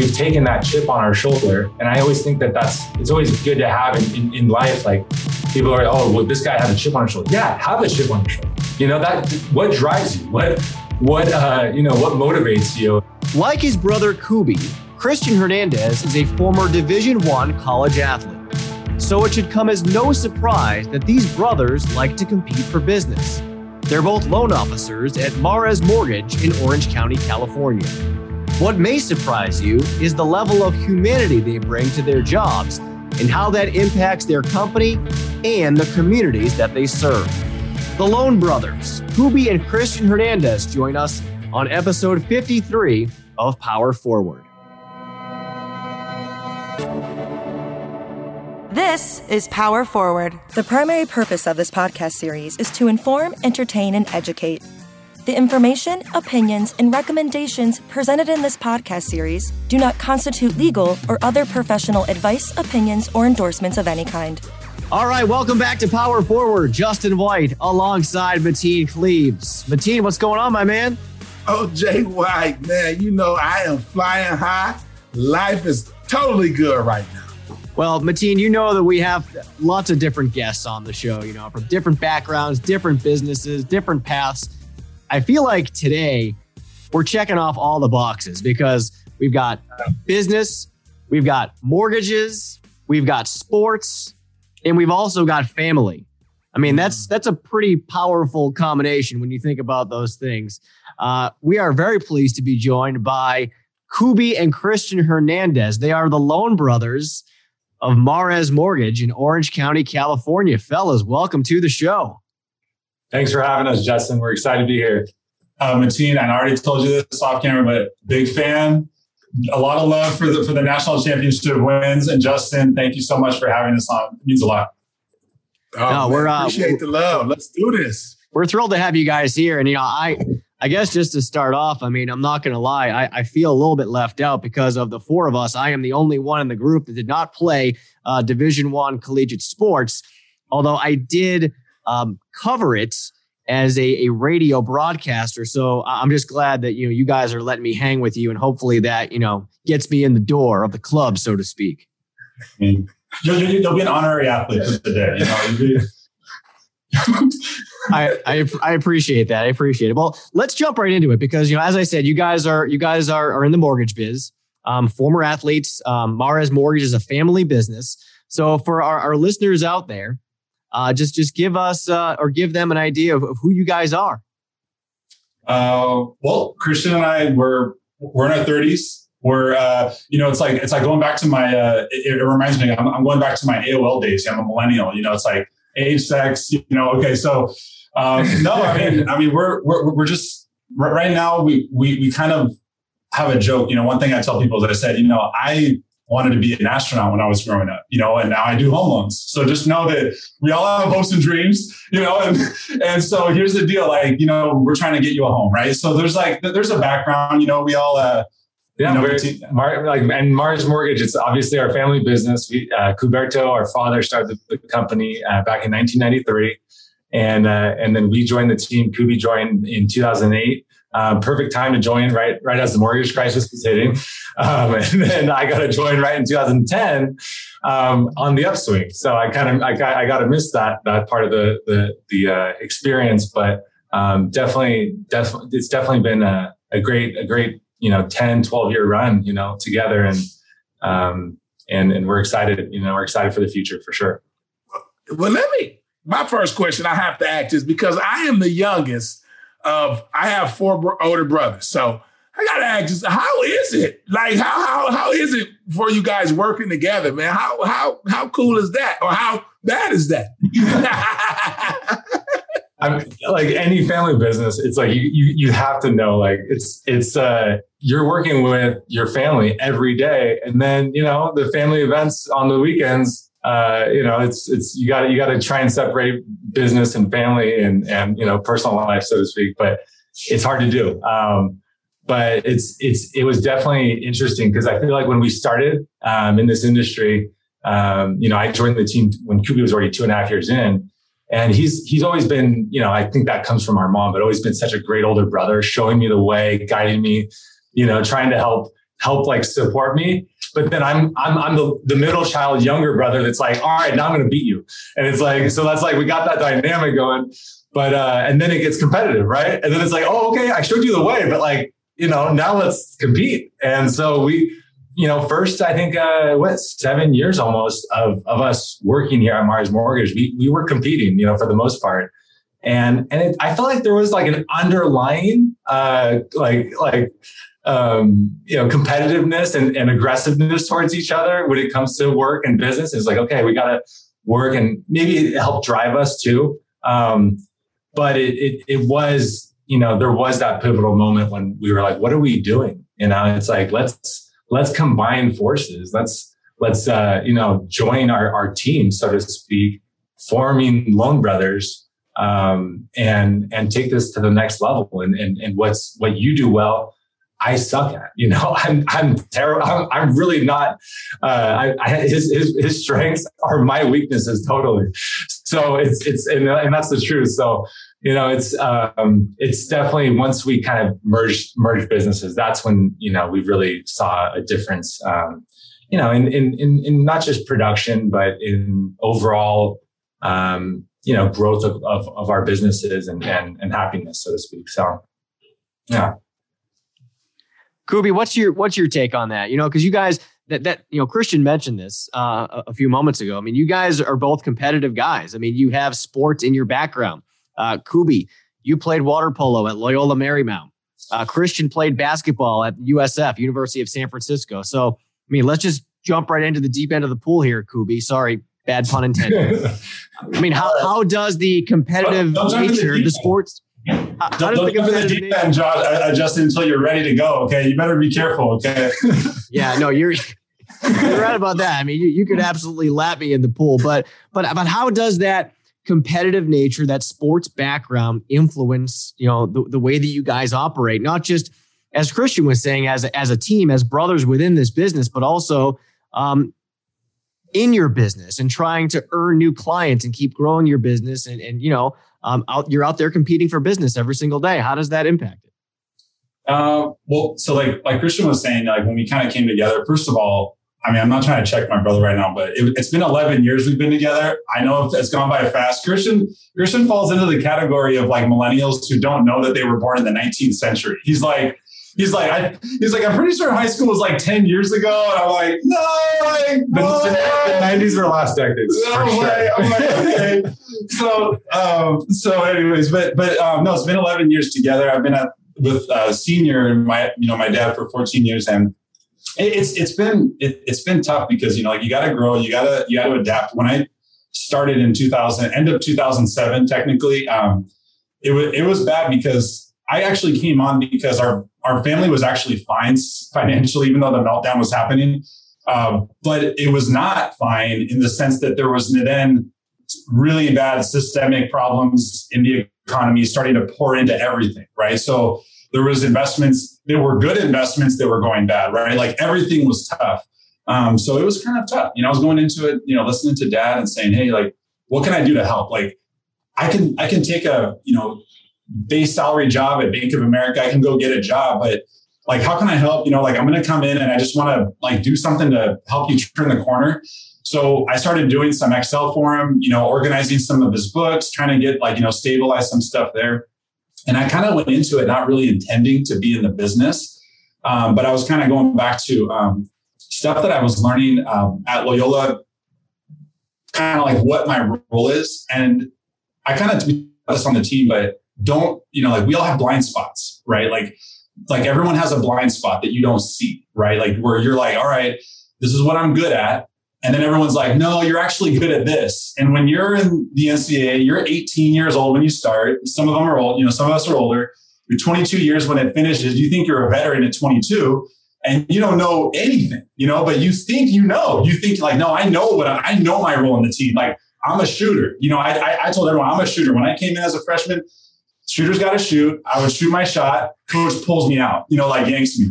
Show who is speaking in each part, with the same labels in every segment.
Speaker 1: we've taken that chip on our shoulder. And I always think that that's, it's always good to have in, in, in life. Like people are, oh, well, this guy has a chip on his shoulder. Yeah, have a chip on your shoulder. You know, that, what drives you? What, what, uh, you know, what motivates you?
Speaker 2: Like his brother Kubi, Christian Hernandez is a former Division One college athlete. So it should come as no surprise that these brothers like to compete for business. They're both loan officers at Mares Mortgage in Orange County, California. What may surprise you is the level of humanity they bring to their jobs and how that impacts their company and the communities that they serve. The Loan Brothers, Kuby and Christian Hernandez, join us on episode 53 of Power Forward.
Speaker 3: This is Power Forward.
Speaker 4: The primary purpose of this podcast series is to inform, entertain, and educate. The information, opinions, and recommendations presented in this podcast series do not constitute legal or other professional advice, opinions, or endorsements of any kind.
Speaker 2: All right, welcome back to Power Forward. Justin White alongside Mateen Cleaves. Mateen, what's going on, my man?
Speaker 5: Oh, Jay White, man, you know I am flying high. Life is totally good right now.
Speaker 2: Well, Mateen, you know that we have lots of different guests on the show, you know, from different backgrounds, different businesses, different paths. I feel like today we're checking off all the boxes because we've got business, we've got mortgages, we've got sports, and we've also got family. I mean, that's that's a pretty powerful combination when you think about those things. Uh, we are very pleased to be joined by Kubi and Christian Hernandez. They are the Loan Brothers of Mares Mortgage in Orange County, California. Fellas, welcome to the show.
Speaker 1: Thanks for having us, Justin. We're excited to be here.
Speaker 6: Uh, Mateen, I already told you this off camera, but big fan. A lot of love for the for the national championship wins. And Justin, thank you so much for having us on. It means a lot.
Speaker 5: Oh, no, we're uh, appreciate the love. Let's do this.
Speaker 2: We're thrilled to have you guys here. And you know, I I guess just to start off, I mean, I'm not going to lie. I, I, feel a little bit left out because of the four of us. I am the only one in the group that did not play uh, Division One collegiate sports, although I did um, cover it as a, a radio broadcaster. So I'm just glad that you know you guys are letting me hang with you, and hopefully that you know gets me in the door of the club, so to speak.
Speaker 6: I mean, you'll, be an honorary athlete today. You know.
Speaker 2: I, I, I appreciate that. I appreciate it. Well, let's jump right into it because you know, as I said, you guys are you guys are are in the mortgage biz. Um, former athletes. Um, Mares Mortgage is a family business. So for our, our listeners out there, uh, just just give us uh, or give them an idea of, of who you guys are.
Speaker 6: Uh, well, Christian and I were we're in our thirties. We're uh, you know it's like it's like going back to my uh, it, it reminds me I'm, I'm going back to my AOL days. I'm a millennial. You know it's like age, sex, you know. Okay, so um, no, I mean, I mean, we're we're we're just right now. We we we kind of have a joke. You know, one thing I tell people is I said, you know, I wanted to be an astronaut when I was growing up, you know, and now I do home loans. So just know that we all have hopes and dreams, you know, and, and so here's the deal. Like, you know, we're trying to get you a home, right? So there's like, there's a background, you know, we all, uh,
Speaker 1: yeah, you know, Mar- like and Mares Mortgage. It's obviously our family business. We, uh, Cuberto, our father, started the, the company uh, back in 1993, and uh, and then we joined the team. Kuby joined in 2008. Um, perfect time to join right right as the mortgage crisis was hitting, um, and then I got to join right in 2010 um, on the upswing. So I kind of I got I got to miss that that part of the the the uh, experience, but um, definitely definitely it's definitely been a, a great a great you know 10 12 year run you know together and um and and we're excited you know we're excited for the future for sure
Speaker 5: well let me my first question i have to ask is because i am the youngest of i have four older brothers so i gotta ask how is it like how how how is it for you guys working together man how how how cool is that or how bad is that
Speaker 1: I'm like any family business. It's like you, you you have to know like it's it's uh you're working with your family every day, and then you know the family events on the weekends. Uh, you know, it's it's you got you got to try and separate business and family and and you know personal life, so to speak. But it's hard to do. Um, but it's it's it was definitely interesting because I feel like when we started um, in this industry, um, you know, I joined the team when Kuby was already two and a half years in, and he's he's always been, you know, I think that comes from our mom, but always been such a great older brother, showing me the way, guiding me, you know, trying to help help like support me. But then I'm I'm I'm the, the middle child, younger brother that's like, all right, now I'm gonna beat you. And it's like, so that's like we got that dynamic going. But uh, and then it gets competitive, right? And then it's like, oh, okay, I showed you the way, but like, you know, now let's compete. And so we, you know, first I think uh, what seven years almost of of us working here at Mares Mortgage, we we were competing, you know, for the most part. And and it, I felt like there was like an underlying uh, like like um, you know, competitiveness and, and aggressiveness towards each other when it comes to work and business. It's like, okay, we got to work and maybe help drive us too. Um, but it, it, it was, you know, there was that pivotal moment when we were like, what are we doing? You know, it's like, let's, let's combine forces. Let's, let's, uh, you know, join our, our team, so to speak, forming Loan Brothers, um, and, and take this to the next level. And, and, and what's, what you do well, I suck at. You know, I'm I'm terrible. I'm, I'm really not. Uh, I, I, his, his his strengths are my weaknesses totally. So it's it's and, and that's the truth. So you know, it's um, it's definitely once we kind of merged merged businesses, that's when you know we really saw a difference. Um, you know, in, in in in not just production, but in overall um, you know growth of, of, of our businesses and, and and happiness, so to speak. So yeah.
Speaker 2: Kuby, what's your what's your take on that? You know, because you guys that that you know Christian mentioned this uh, a, a few moments ago. I mean, you guys are both competitive guys. I mean, you have sports in your background. Uh, Kuby, you played water polo at Loyola Marymount. Uh, Christian played basketball at USF, University of San Francisco. So, I mean, let's just jump right into the deep end of the pool here, Kubi. Sorry, bad pun intended. I mean, how how does the competitive nature of the sports?
Speaker 6: How don't, don't look at the deep end, Josh, uh, uh, Justin, until you're ready to go. Okay, you better be careful. Okay.
Speaker 2: yeah, no, you're you're right about that. I mean, you, you could absolutely lap me in the pool, but but but how does that competitive nature, that sports background, influence you know the, the way that you guys operate? Not just as Christian was saying, as a, as a team, as brothers within this business, but also um, in your business and trying to earn new clients and keep growing your business and and you know um, out, you're out there competing for business every single day. How does that impact it?
Speaker 6: Uh, well, so like like Christian was saying, like when we kind of came together, first of all, I mean, I'm not trying to check my brother right now, but it, has been 11 years we've been together. I know it's gone by fast. Christian Christian falls into the category of like millennials who don't know that they were born in the 19th century. He's like, he's like, I, he's like, I'm pretty sure high school was like 10 years ago. And I'm like, no, like,
Speaker 1: the, the 90s were last decade. No
Speaker 6: way. Sure. I'm like, okay. so, um, so anyways, but, but, um, no, it's been 11 years together. I've been at, with, uh, senior and my, you know, my dad for 14 years and it, it's, it's been, it, it's been tough because, you know, like you got to grow, you got to, you got to adapt. When I started in 2000, end of 2007, technically, um, it was, it was bad because I actually came on because our our family was actually fine financially, even though the meltdown was happening. Uh, but it was not fine in the sense that there was then really bad systemic problems in the economy starting to pour into everything, right? So there was investments that were good investments that were going bad, right? Like everything was tough. Um, so it was kind of tough. You know, I was going into it, you know, listening to dad and saying, Hey, like, what can I do to help? Like, I can, I can take a, you know, base salary job at Bank of America. I can go get a job, but like, how can I help? You know, like I'm going to come in and I just want to like do something to help you turn the corner. So I started doing some Excel for him, you know, organizing some of his books, trying to get like, you know, stabilize some stuff there. And I kind of went into it not really intending to be in the business, um, but I was kind of going back to um, stuff that I was learning um, at Loyola, kind of like what my role is. And I kind of this on the team, but don't, you know, like we all have blind spots, right? Like, like everyone has a blind spot that you don't see, right? Like where you're like, all right, this is what I'm good at. And then everyone's like, no, you're actually good at this. And when you're in the NCAA, you're 18 years old when you start. Some of them are old, you know, some of us are older. You're 22 years when it finishes. You think you're a veteran at 22 and you don't know anything, you know, but you think you know. You think like, no, I know what I, I know my role in the team. Like I'm a shooter. You know, I, I, I told everyone I'm a shooter. When I came in as a freshman, shooters got to shoot. I would shoot my shot. Coach pulls me out, you know, like yanks me.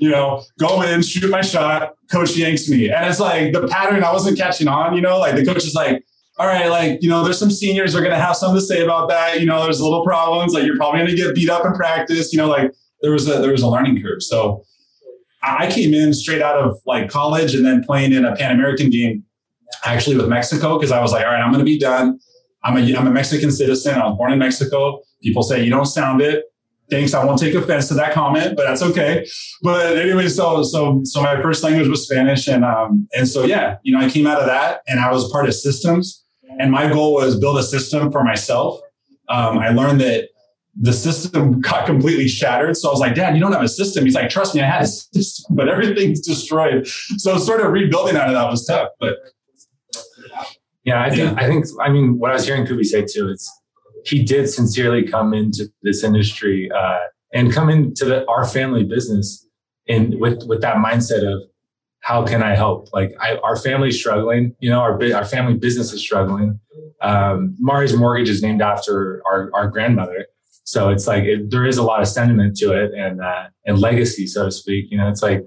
Speaker 6: You know, go in, shoot my shot. Coach yanks me. And it's like the pattern I wasn't catching on, you know, like the coach is like, all right, like, you know, there's some seniors are going to have something to say about that. You know, there's little problems. Like you're probably going to get beat up in practice. You know, like there was a, there was a learning curve. So I came in straight out of like college and then playing in a Pan American game, actually with Mexico, because I was like, all right, I'm going to be done. I'm a, I'm a Mexican citizen. I was born in Mexico. People say you don't sound it. Thanks. I won't take offense to that comment, but that's okay. But anyway, so so so my first language was Spanish, and um and so yeah, you know, I came out of that, and I was part of systems, and my goal was build a system for myself. Um, I learned that the system got completely shattered. So I was like, Dad, you don't have a system. He's like, trust me, I had a system, but everything's destroyed. So sort of rebuilding out of that was tough. But
Speaker 1: yeah, I think yeah. I think I mean what I was hearing Kubi say too is he did sincerely come into this industry uh, and come into the, our family business and with with that mindset of how can I help? Like I, our family's struggling, you know, our our family business is struggling. Um, Mari's mortgage is named after our our grandmother, so it's like it, there is a lot of sentiment to it and uh, and legacy, so to speak. You know, it's like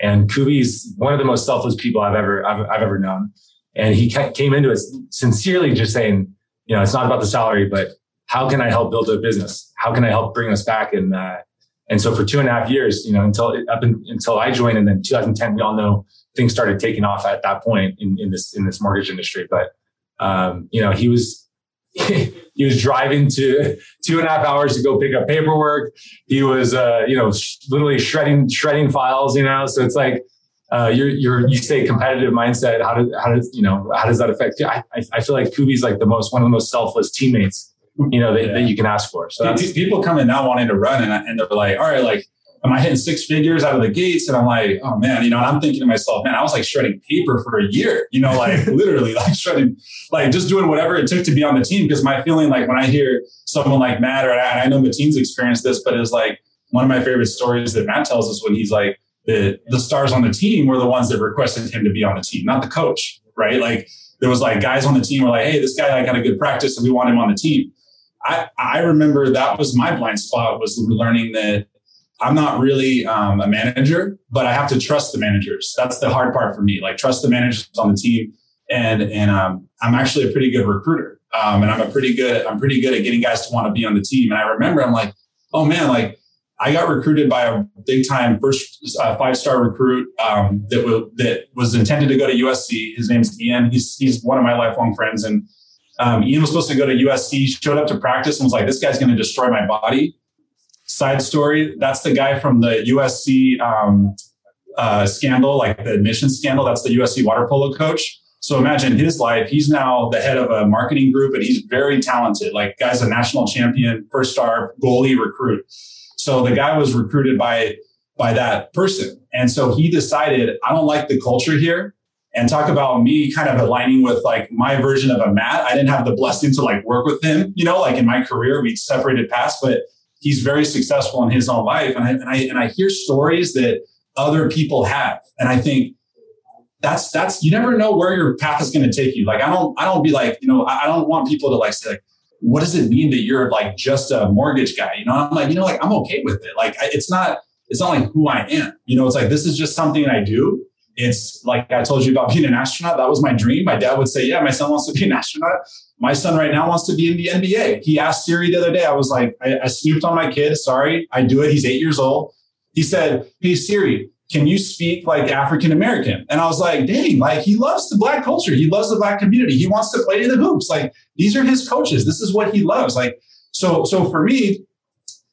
Speaker 1: and Kubi's one of the most selfless people I've ever I've, I've ever known, and he came into it sincerely, just saying, you know, it's not about the salary, but how can I help build a business? How can I help bring us back? And uh, and so for two and a half years, you know, until up in, until I joined, and then 2010, we all know things started taking off at that point in, in this in this mortgage industry. But um, you know, he was he was driving to two and a half hours to go pick up paperwork. He was, uh, you know, sh- literally shredding shredding files. You know, so it's like uh, you're you're you say competitive mindset. How does how does you know how does that affect you? I I feel like Kubi's like the most one of the most selfless teammates you know, that, yeah. that you can ask for. So
Speaker 6: people come in now wanting to run and, and they're like, all right, like, am I hitting six figures out of the gates? And I'm like, oh man, you know, and I'm thinking to myself, man, I was like shredding paper for a year, you know, like literally like shredding, like just doing whatever it took to be on the team. Because my feeling, like when I hear someone like Matt, or and I know Mateen's experienced this, but it's like one of my favorite stories that Matt tells us when he's like, the, stars on the team were the ones that requested him to be on the team, not the coach, right? Like there was like guys on the team were like, hey, this guy like, got a good practice and we want him on the team. I, I remember that was my blind spot was learning that I'm not really um, a manager, but I have to trust the managers. That's the hard part for me. Like trust the managers on the team, and and um, I'm actually a pretty good recruiter, um, and I'm a pretty good I'm pretty good at getting guys to want to be on the team. And I remember I'm like, oh man, like I got recruited by a big time first uh, five star recruit um, that w- that was intended to go to USC. His name's Ian. He's he's one of my lifelong friends, and um, Ian was supposed to go to USC, showed up to practice and was like, this guy's going to destroy my body. Side story, that's the guy from the USC um, uh, scandal, like the admission scandal. That's the USC water polo coach. So imagine his life. He's now the head of a marketing group and he's very talented. Like, guy's a national champion, first star goalie recruit. So the guy was recruited by by that person. And so he decided, I don't like the culture here and talk about me kind of aligning with like my version of a Matt. I didn't have the blessing to like work with him, you know, like in my career, we separated paths, but he's very successful in his own life. And I, and I, and I hear stories that other people have. And I think that's, that's, you never know where your path is going to take you. Like, I don't, I don't be like, you know, I don't want people to like say like, what does it mean that you're like just a mortgage guy? You know, I'm like, you know, like I'm okay with it. Like, it's not, it's not like who I am. You know, it's like, this is just something I do it's like I told you about being an astronaut. That was my dream. My dad would say, Yeah, my son wants to be an astronaut. My son right now wants to be in the NBA. He asked Siri the other day. I was like, I, I snooped on my kid. Sorry, I do it. He's eight years old. He said, Hey, Siri, can you speak like African American? And I was like, dang, like he loves the black culture. He loves the black community. He wants to play the hoops. Like these are his coaches. This is what he loves. Like, so, so for me,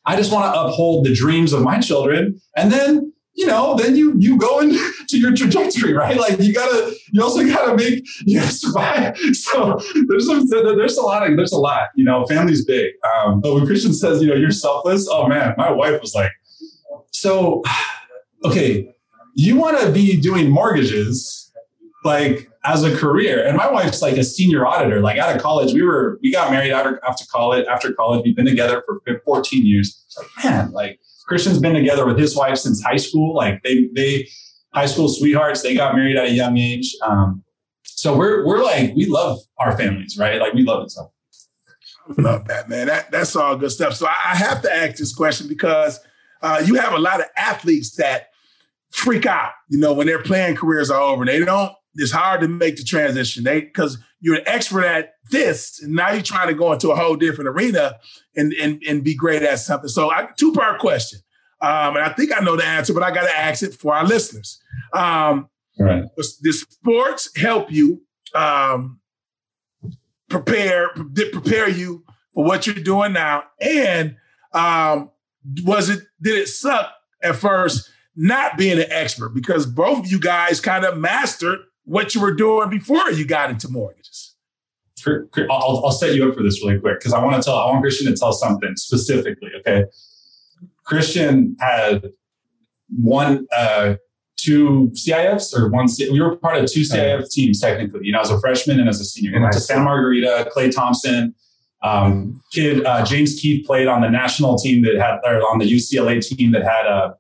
Speaker 6: I just want to uphold the dreams of my children. And then you know, then you you go into your trajectory, right? Like you gotta, you also gotta make you know, survive. So there's a there's a lot of there's a lot. You know, family's big. Um, but when Christian says, you know, you're selfless, oh man, my wife was like, so okay, you want to be doing mortgages like as a career, and my wife's like a senior auditor. Like out of college, we were we got married after after college. After college, we've been together for 14 years. Like man, like Christian's been together with his wife since high school. Like they, they high school sweethearts. They got married at a young age. Um, so we're we're like we love our families, right? Like we love it so.
Speaker 5: Love that, man. That that's all good stuff. So I have to ask this question because uh, you have a lot of athletes that freak out, you know, when their playing careers are over. They don't. It's hard to make the transition. They because you're an expert at this, and now you're trying to go into a whole different arena and and, and be great at something. So, I, two part question: Um, and I think I know the answer, but I got to ask it for our listeners. Um,
Speaker 6: Right.
Speaker 5: does, sports help you um, prepare did prepare you for what you're doing now? And um, was it did it suck at first not being an expert because both of you guys kind of mastered what you were doing before you got into mortgages?
Speaker 6: Cr- Cr- I'll, I'll set you up for this really quick because I want to tell I want Christian to tell something specifically. Okay, Christian had one, uh, two CIFs or one. C- we were part of two CIF teams technically. You know, as a freshman and as a senior. We went to Santa Margarita. Klay Thompson, um, kid uh, James Keefe played on the national team that had or on the UCLA team that had uh,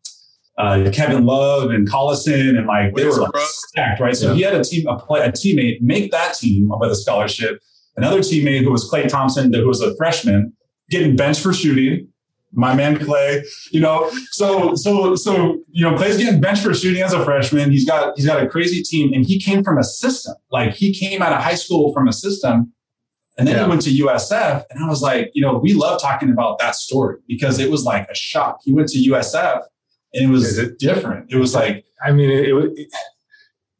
Speaker 6: uh, Kevin Love and Collison and like they were like stacked, right? So he had a team, a, play, a teammate make that team with a scholarship. Another teammate who was Klay Thompson, who was a freshman, getting benched for shooting. My man Klay, you know, so so so you know, Klay's getting benched for shooting as a freshman. He's got he's got a crazy team, and he came from a system. Like he came out of high school from a system, and then
Speaker 1: Yeah.
Speaker 6: he went to USF. And I was like, you know, we love talking about that story because it was like a shock. He went to USF, and it was
Speaker 1: it-
Speaker 6: different. It was like
Speaker 1: I mean, it, it,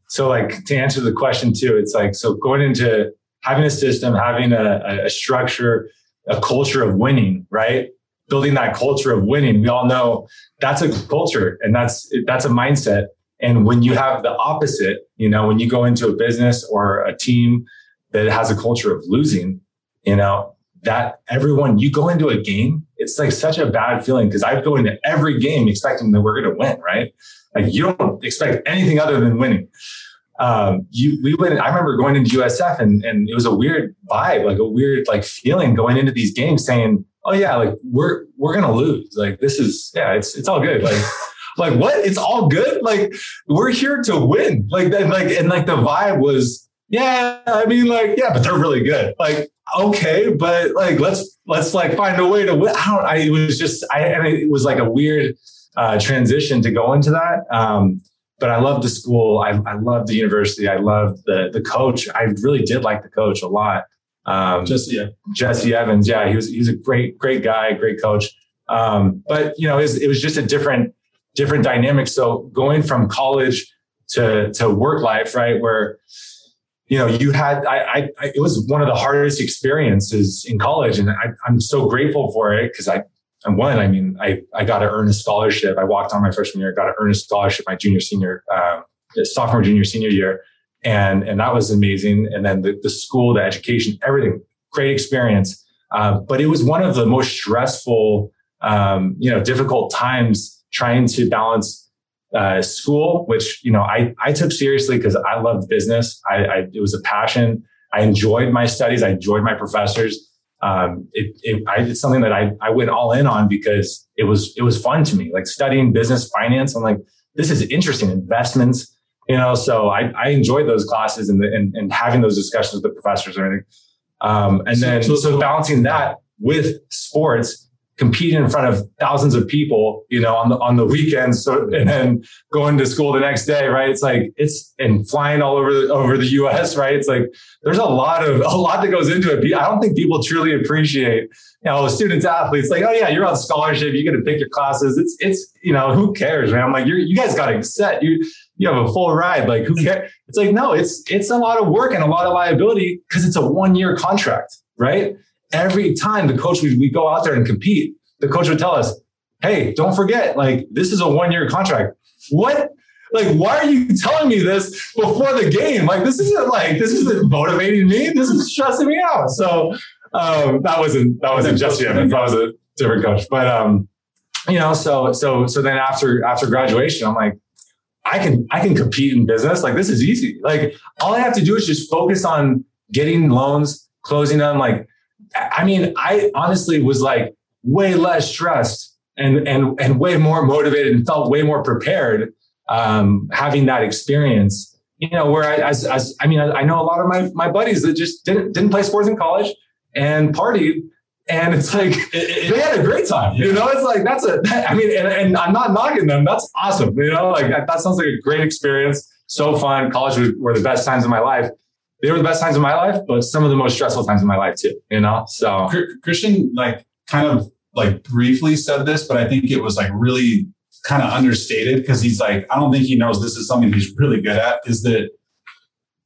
Speaker 1: so like to answer the question too, it's like so going into having a system, having a, a- a structure, a culture of winning, right? Building that culture of winning. We all know that's a culture and that's that's a mindset. And when you have the opposite, you know, when you go into a business or a team that has a culture of losing, you know, that everyone you go into a game, it's like such a bad feeling because I go into every game expecting that we're going to win, right? Like you don't expect anything other than winning. Um, you, we went. I remember going into USF, and and it was a weird vibe, like a weird like feeling going into these games, saying, "Oh yeah, like we're we're gonna lose. Like this is yeah, it's it's all good. Like like what? It's all good. Like we're here to win. Like that. Like and like the vibe was yeah. I mean like yeah, but they're really good. Like okay, but like let's let's like find a way to win. I don't. I it was just I and it was like a weird uh, transition to go into that. Um, but I loved the school. I, I loved the university. I loved the the coach. I really did like the coach a lot. Um,
Speaker 6: just yeah.
Speaker 1: Jessie Evans. Yeah, he was he was a great great guy, great coach. Um, but you know, it was, it was just a different different dynamic. So going from college to to work life, right, where you know you had I, I, I it was one of the hardest experiences in college, and I, I'm so grateful for it because I. And one, I mean, I, I got to earn a scholarship. I walked on my freshman year, got to earn a scholarship my junior, senior, uh, sophomore, junior, senior year. And, and that was amazing. And then the, the school, the education, everything, great experience. Uh, but it was one of the most stressful, um, you know, difficult times trying to balance uh, school, which you know I I took seriously because I loved business. I, I it was a passion. I enjoyed my studies. I enjoyed my professors. Um, it, it I, it's something that I I went all in on because it was it was fun to me. Like studying business finance, I'm like this is interesting. Investments, you know. So I I enjoyed those classes and the, and, and having those discussions with the professors and everything. Um, and
Speaker 6: So-
Speaker 1: then
Speaker 6: so-
Speaker 1: so balancing that with sports competing in front of thousands of people, you know, on the on the weekends, so and then going to school the next day, right? It's like it's and flying all over over the US, right? It's like there's a lot of a lot that goes into it. I don't think people truly appreciate, you know, students, athletes, like, oh yeah, you're on scholarship, you get to pick your classes. It's it's you know, who cares, man? I'm like, you're you guys got it set. You you have a full ride. Like, who cares? It's like, no, it's it's a lot of work and a lot of liability because it's a one year contract, right? Every time the coach we, we go out there and compete, the coach would tell us, "Hey, don't forget, like this is a one year contract." What? Like, why are you telling me this before the game? Like, this isn't like this isn't motivating me. This is stressing me out. So um, that wasn't that wasn't just Evans. That was a different coach. But um, you know, so so so then after after graduation, I'm like, I can I can compete in business. Like this is easy. Like all I have to do is just focus on getting loans, closing them. Like I mean, I honestly was like way less stressed and and and way more motivated and felt way more prepared um, having that experience. You know, where I as, as I mean, I, I know a lot of my my buddies that just didn't didn't play sports in college and partied. And it's like they had a great time, you know. It's like that's a. I mean, and, and I'm not knocking them. That's awesome, you know. Like that, that sounds like a great experience. So fun. College was, were the best times of my life they were the best times of my life, but some of the most stressful times of my life too, you know? So
Speaker 6: Christian like kind of like briefly said this, but I think it was like really kind of understated because he's like, I don't think he knows this is something he's really good at. Is that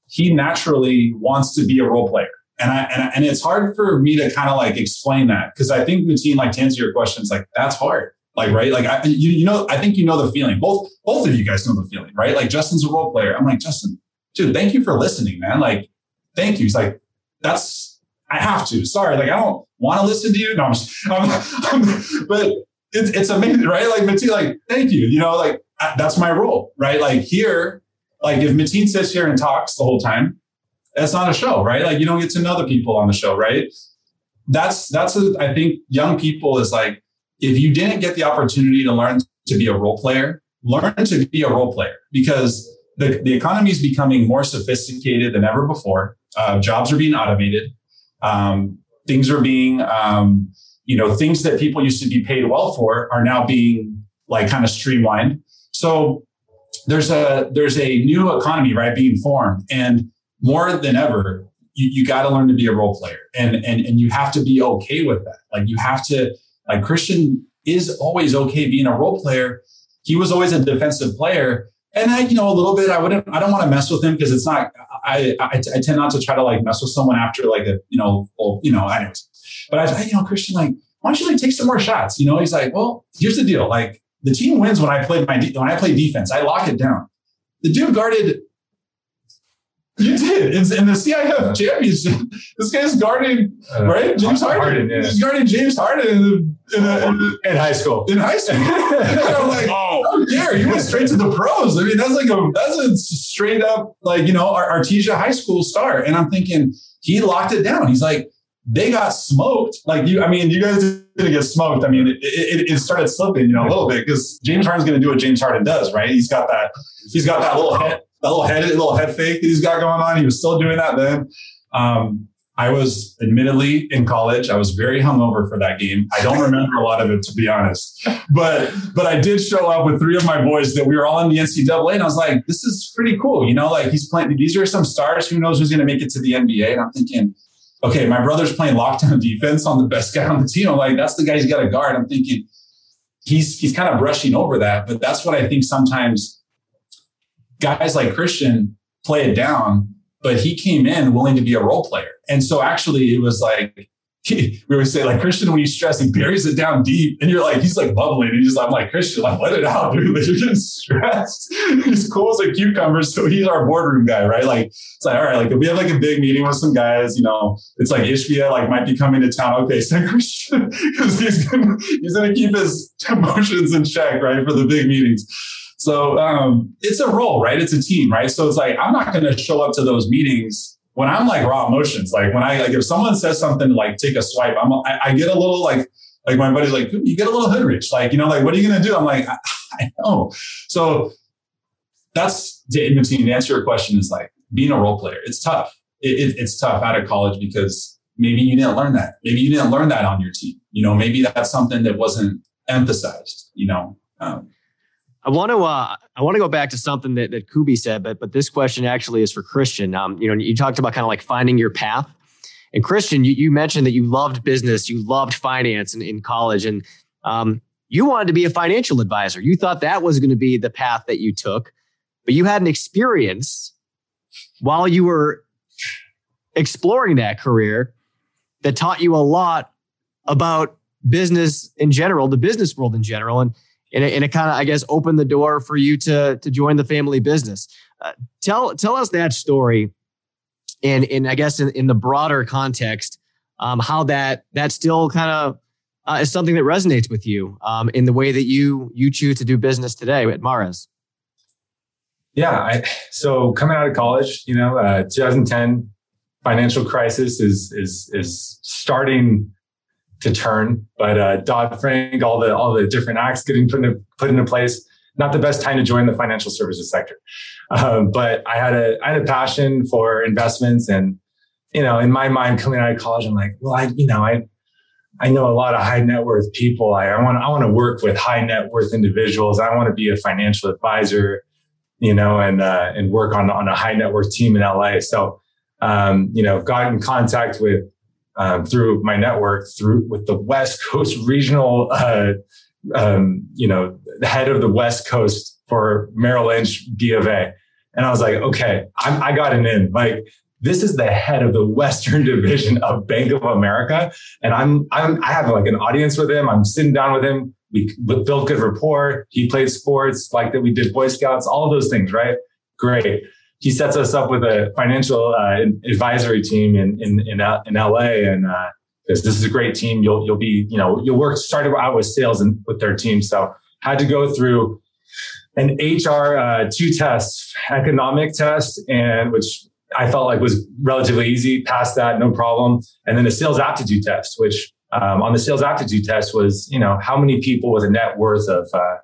Speaker 6: he naturally wants to be a role player. And I, and, and it's hard for me to kind of like explain that because I think Mateen, like to answer your questions, like that's hard. Like, right. Like I, you, you know, I think you know the feeling. Both, both of you guys know the feeling, right? Like Justin's a role player. I'm like, Justin, dude, thank you for listening, man. Like, thank you. He's like, that's, I have to, sorry. Like, I don't want to listen to you. No, I'm, just, I'm, I'm but it's, it's amazing, right? Like Mateen, like, thank you. You know, like that's my role, right? Like here, like if Mateen sits here and talks the whole time, that's not a show, right? Like you don't get to know the people on the show, right? That's that's a, I think young people is like if you didn't get the opportunity to learn to be a role player, learn to be a role player because the, the economy is becoming more sophisticated than ever before. Uh, jobs are being automated. Um, things are being, um, you know, things that people used to be paid well for are now being like kind of streamlined. So there's a there's a new economy right being formed, and more than ever, you, you got to learn to be a role player, and and and you have to be okay with that. Like you have to like Christian is always okay being a role player. He was always a defensive player, and I, you know, a little bit. I wouldn't. I don't want to mess with him because it's not. I, I, I tend not to try to like mess with someone after like a you know, well, you know, anyways. But I, you know, Christian, like, why don't you like take some more shots? You know, he's like, well, here's the deal. Like, the team wins when I play my when I play defense. I lock it down. The dude guarded. You did in, in the CIF championship. This guy's guarding uh, right, James Harden. Harden yeah. He's guarding James Harden in, in, a, in,
Speaker 1: in, high school.
Speaker 6: In high school, I'm like, oh, how dare you went straight to the pros? I mean, that's like a that's a straight up like you know Artesia High School star, and I'm thinking he locked it down. He's like, they got smoked. Like you, I mean, you guys didn't get smoked. I mean, it, it, it started slipping, you know, a little bit because James Harden's going to do what James Harden does, right? He's got that, he's got that little head, that little head, little head fake that he's got going on. He was still doing that then. Um, I was admittedly in college. I was very hungover for that game. I don't remember a lot of it, to be honest. But but I did show up with three of my boys that we were all in the NCAA, and I was like, "This is pretty cool." You know, like he's playing. These are some stars. Who knows who's going to make it to the NBA? And I'm thinking, okay, my brother's playing lockdown defense on the best guy on the team. I'm like, that's the guy he's got to guard. I'm thinking he's he's kind of brushing over that, but that's what I think sometimes guys like Christian play it down. But he came in willing to be a role player, and so actually it was like we always say like Christian, when he's stressed, he buries it down deep, and you're like, he's like bubbling, and he's like, I'm like Christian, like let it out, dude. You're getting stressed. he's cool as a cucumber, so he's our boardroom guy, right? Like it's like all right, like if we have like a big meeting with some guys, you know, it's like Ishbia like might be coming to town. Okay, send Christian because he's gonna he's gonna keep his emotions in check, right, for the big meetings. So um, it's a role, right? It's a team, right? So it's like I'm not going to show up to those meetings when I'm like raw emotions, like when I like if someone says something like take a swipe, I'm I, I get a little like like my buddy's like you get a little hood rich, like you know like what are you gonna do? I'm like I, I know. So that's to, to answer your question is like being a role player. It's tough. It, it, it's tough out of college because maybe you didn't learn that. Maybe you didn't learn that on your team. You know, maybe that's something that wasn't emphasized. You know. Um,
Speaker 2: I want to uh, I want to go back to something that, that Kubi said, but but this question actually is for Christian. Um, you know, you talked about kind of like finding your path. And Christian, you, you mentioned that you loved business, you loved finance in, in college, and um, you wanted to be a financial advisor. You thought that was going to be the path that you took, but you had an experience while you were exploring that career that taught you a lot about business in general, the business world in general, and and it, it kind of, I guess, opened the door for you to to join the family business. Uh, tell tell us that story, and and I guess in, in the broader context, um, how that that still kind of uh, is something that resonates with you um, in the way that you you choose to do business today at Mara's.
Speaker 1: Yeah, I, so coming out of college, you know, uh, 2010 financial crisis is is is starting to turn. But uh, Dodd Frank, all the all the different acts getting put into, put into place, not the best time to join the financial services sector. Um, but I had a I had a passion for investments, and you know, in my mind, coming out of college, I'm like, well, I you know, I I know a lot of high net worth people. I, want I want to work with high net worth individuals. I want to be a financial advisor, you know, and uh, and work on on a high net worth team in LA. So, um, you know, got in contact with um, through my network through with the West Coast regional uh, um, you know, the head of the West Coast for Merrill Lynch B of A. And I was like, okay, I'm, I got an in. Like, this is the head of the Western division of Bank of America. And I'm, I'm, I have like an audience with him. I'm sitting down with him. We built good rapport. He played sports like that. We did Boy Scouts, all those things, right? Great. He sets us up with a financial uh, advisory team in, in, in, in LA. And, uh, this is a great team. You'll, you'll be, you know, you'll work, started out with sales and with their team. So had to go through an HR uh, two tests, economic test, and which I felt like was relatively easy. Passed that, no problem. And then a sales aptitude test, which um, on the sales aptitude test was, you know, how many people with a net worth of uh,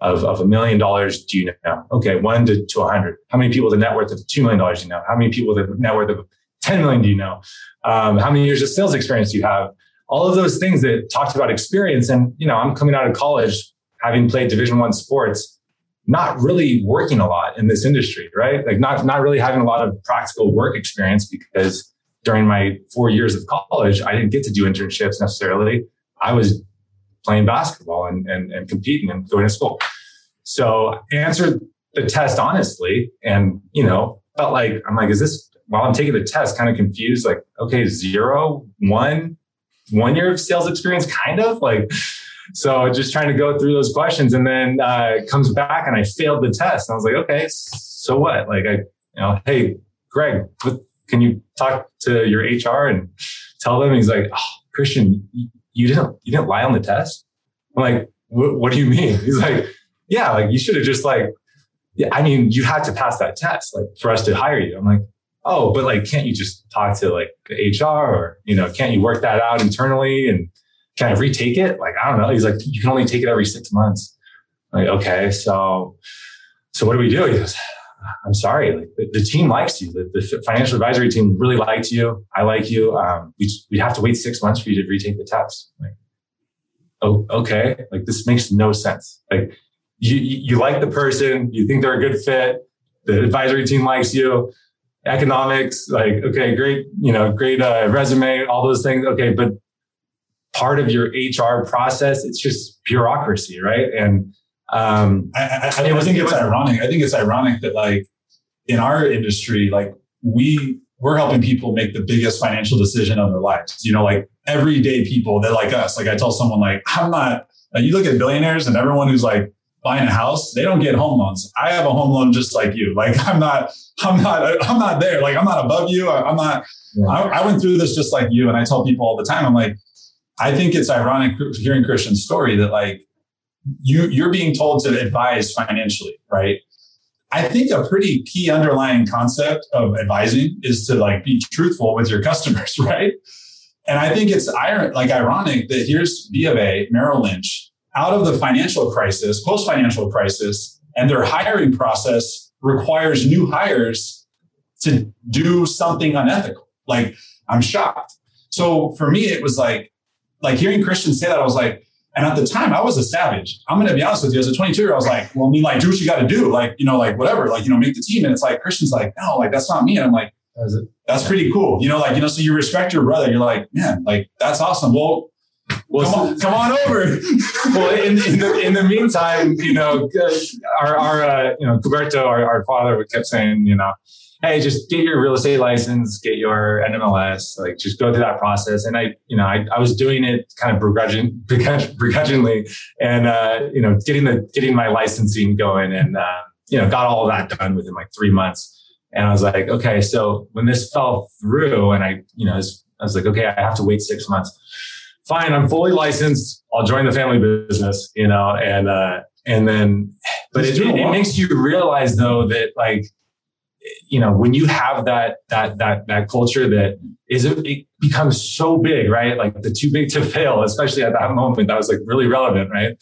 Speaker 1: of of a million dollars do you know? Okay, one to to a hundred. How many people a net worth of two million dollars do you know? How many people a net worth of ten million do you know? Um, how many years of sales experience do you have? All of those things that talked about experience. And you know, I'm coming out of college having played Division One sports not really working a lot in this industry, right? Like not, not really having a lot of practical work experience because during my four years of college, I didn't get to do internships necessarily. I was playing basketball and, and, and competing and going to school. So I answered the test honestly and, you know, felt like, I'm like, is this, while I'm taking the test, kind of confused, like, okay, zero, one, one year of sales experience, kind of like, so just trying to go through those questions and then uh, comes back and I failed the test. And I was like, okay, so what? Like I, you know, hey, Greg, what, can you talk to your HR and tell them? He's like, oh, Christian, you didn't, you didn't lie on the test. I'm like, what do you mean? He's like, yeah, like you should have just like, yeah, I mean, you had to pass that test, like for us to hire you. I'm like, oh, but like, can't you just talk to like HR or, you know, can't you work that out internally? And can I retake it? Like, I don't know. He's like, you can only take it every six months. I'm like, okay. So, so what do we do? He goes, I'm sorry. The, the team likes you. The, the, financial advisory team really likes you. I like you. Um, we, we have to wait six months for you to retake the test. Like, oh, okay. Like this makes no sense. Like you, you like the person, you think they're a good fit. The advisory team likes you. Economics, like, okay, great, you know, great uh, resume, all those things. Okay. But part of your HR process. It's just bureaucracy, right? And um,
Speaker 6: I, I, I, I think it's ironic. I think it's ironic that like in our industry, like we we're helping people make the biggest financial decision of their lives. You know, like everyday people that like us. Like I tell someone, like I'm not. Like you look at billionaires and everyone who's like buying a house, they don't get home loans. I have a home loan just like you. Like I'm not, I'm not, I'm not there. Like I'm not above you. I, am not. Yeah. I, I went through this just like you, and I tell people all the time. I'm like, I think it's ironic hearing Christian's story that like you you're being told to advise financially, right? I think a pretty key underlying concept of advising is to like be truthful with your customers, right? And I think it's like ironic that here's B of A, Merrill Lynch, out of the financial crisis, post financial crisis, and their hiring process requires new hires to do something unethical. Like I'm shocked. So for me, it was like like hearing Christian say that, I was like, and at the time, I was a savage. I'm going to be honest with you. As a 22 year, old, I was like, well, I mean, like, do what you got to do. Like, you know, like whatever, like, you know, make the team. And it's like, Christian's like, no, like, that's not me. And I'm like, that's pretty cool. You know, like, you know, so you respect your brother. You're like, man, like, that's awesome. Well, well, come on, come on over.
Speaker 1: well, in, in, the in the meantime, you know, our our uh, you know, Cuberto, our, our father, would kept saying, you know, hey, just get your real estate license, get your NMLS, like just go through that process. And I, you know, I, I was doing it kind of begrudging, begrudgingly and, uh, you know, getting the, getting my licensing going and, uh, you know, got all of that done within like three months. And I was like, okay, so when this fell through and I, you know, I was, I was like, okay, I have to wait six months. Fine. I'm fully licensed. I'll join the family business, you know, and, uh, and then, but it, it, it makes you realize though that like, you know when you have that that that that culture that is it becomes so big right? Like the too big to fail especially at that moment that was like really relevant right?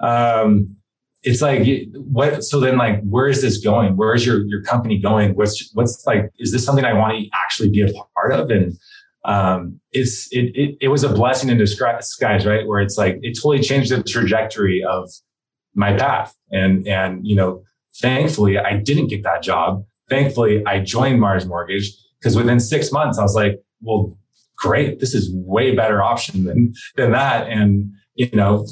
Speaker 1: Um it's like what so then like where is this going? Where is your your company going? What's what's like is this something i want to actually be a part of? And um it's it it, it was a blessing in disguise right? Where it's like it totally changed the trajectory of my path. And and you know thankfully i didn't get that job thankfully I joined Mares Mortgage because within six months I was like, well, great. This is way better option than, than that. And, you know,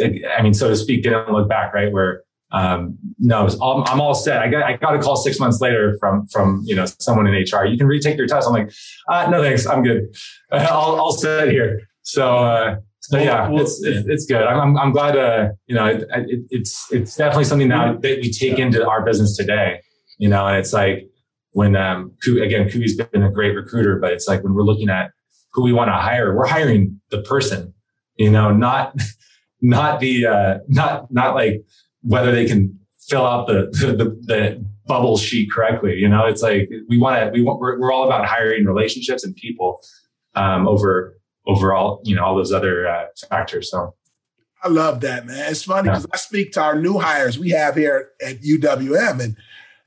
Speaker 1: I mean, so to speak, didn't look back, right? Where um, no, all, I'm all set. I got I got a call six months later from from you know someone in HR. You can retake your test. I'm like, uh, no thanks, I'm good. I'll I'll sit here. So uh, so yeah, it's, it's, it's good. I'm I'm glad. Uh, you know, it, it, it's it's definitely something now that we take into our business today. You know, and it's like when um again, Kubi's been a great recruiter, but it's like when we're looking at who we want to hire, we're hiring the person. You know, not not the uh, not not like whether they can fill out the, the, the bubble sheet correctly. You know, it's like we want to, we want, we're, we're all about hiring relationships and people um, over, overall, you know, all those other uh, factors. So
Speaker 5: I love that, man. It's funny because yeah. I speak to our new hires we have here at UWM, and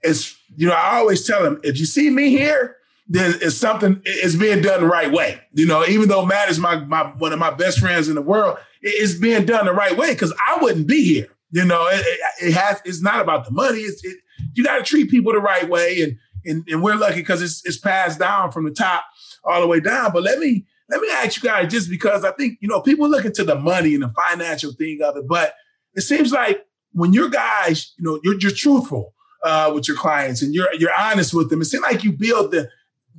Speaker 5: it's you know I always tell them if you see me here, then it's something it's being done the right way. You know, even though Matt is my my one of my best friends in the world, it's being done the right way because I wouldn't be here. You know, it, it, has. It's not about the money. It's it, you got to treat people the right way, and and, and we're lucky because it's it's passed down from the top all the way down. But let me let me ask you guys, just because I think you know people look into the money and the financial thing of it, but it seems like when your guys, you know, you're you're truthful uh, with your clients and you're you're honest with them. It seems like you build the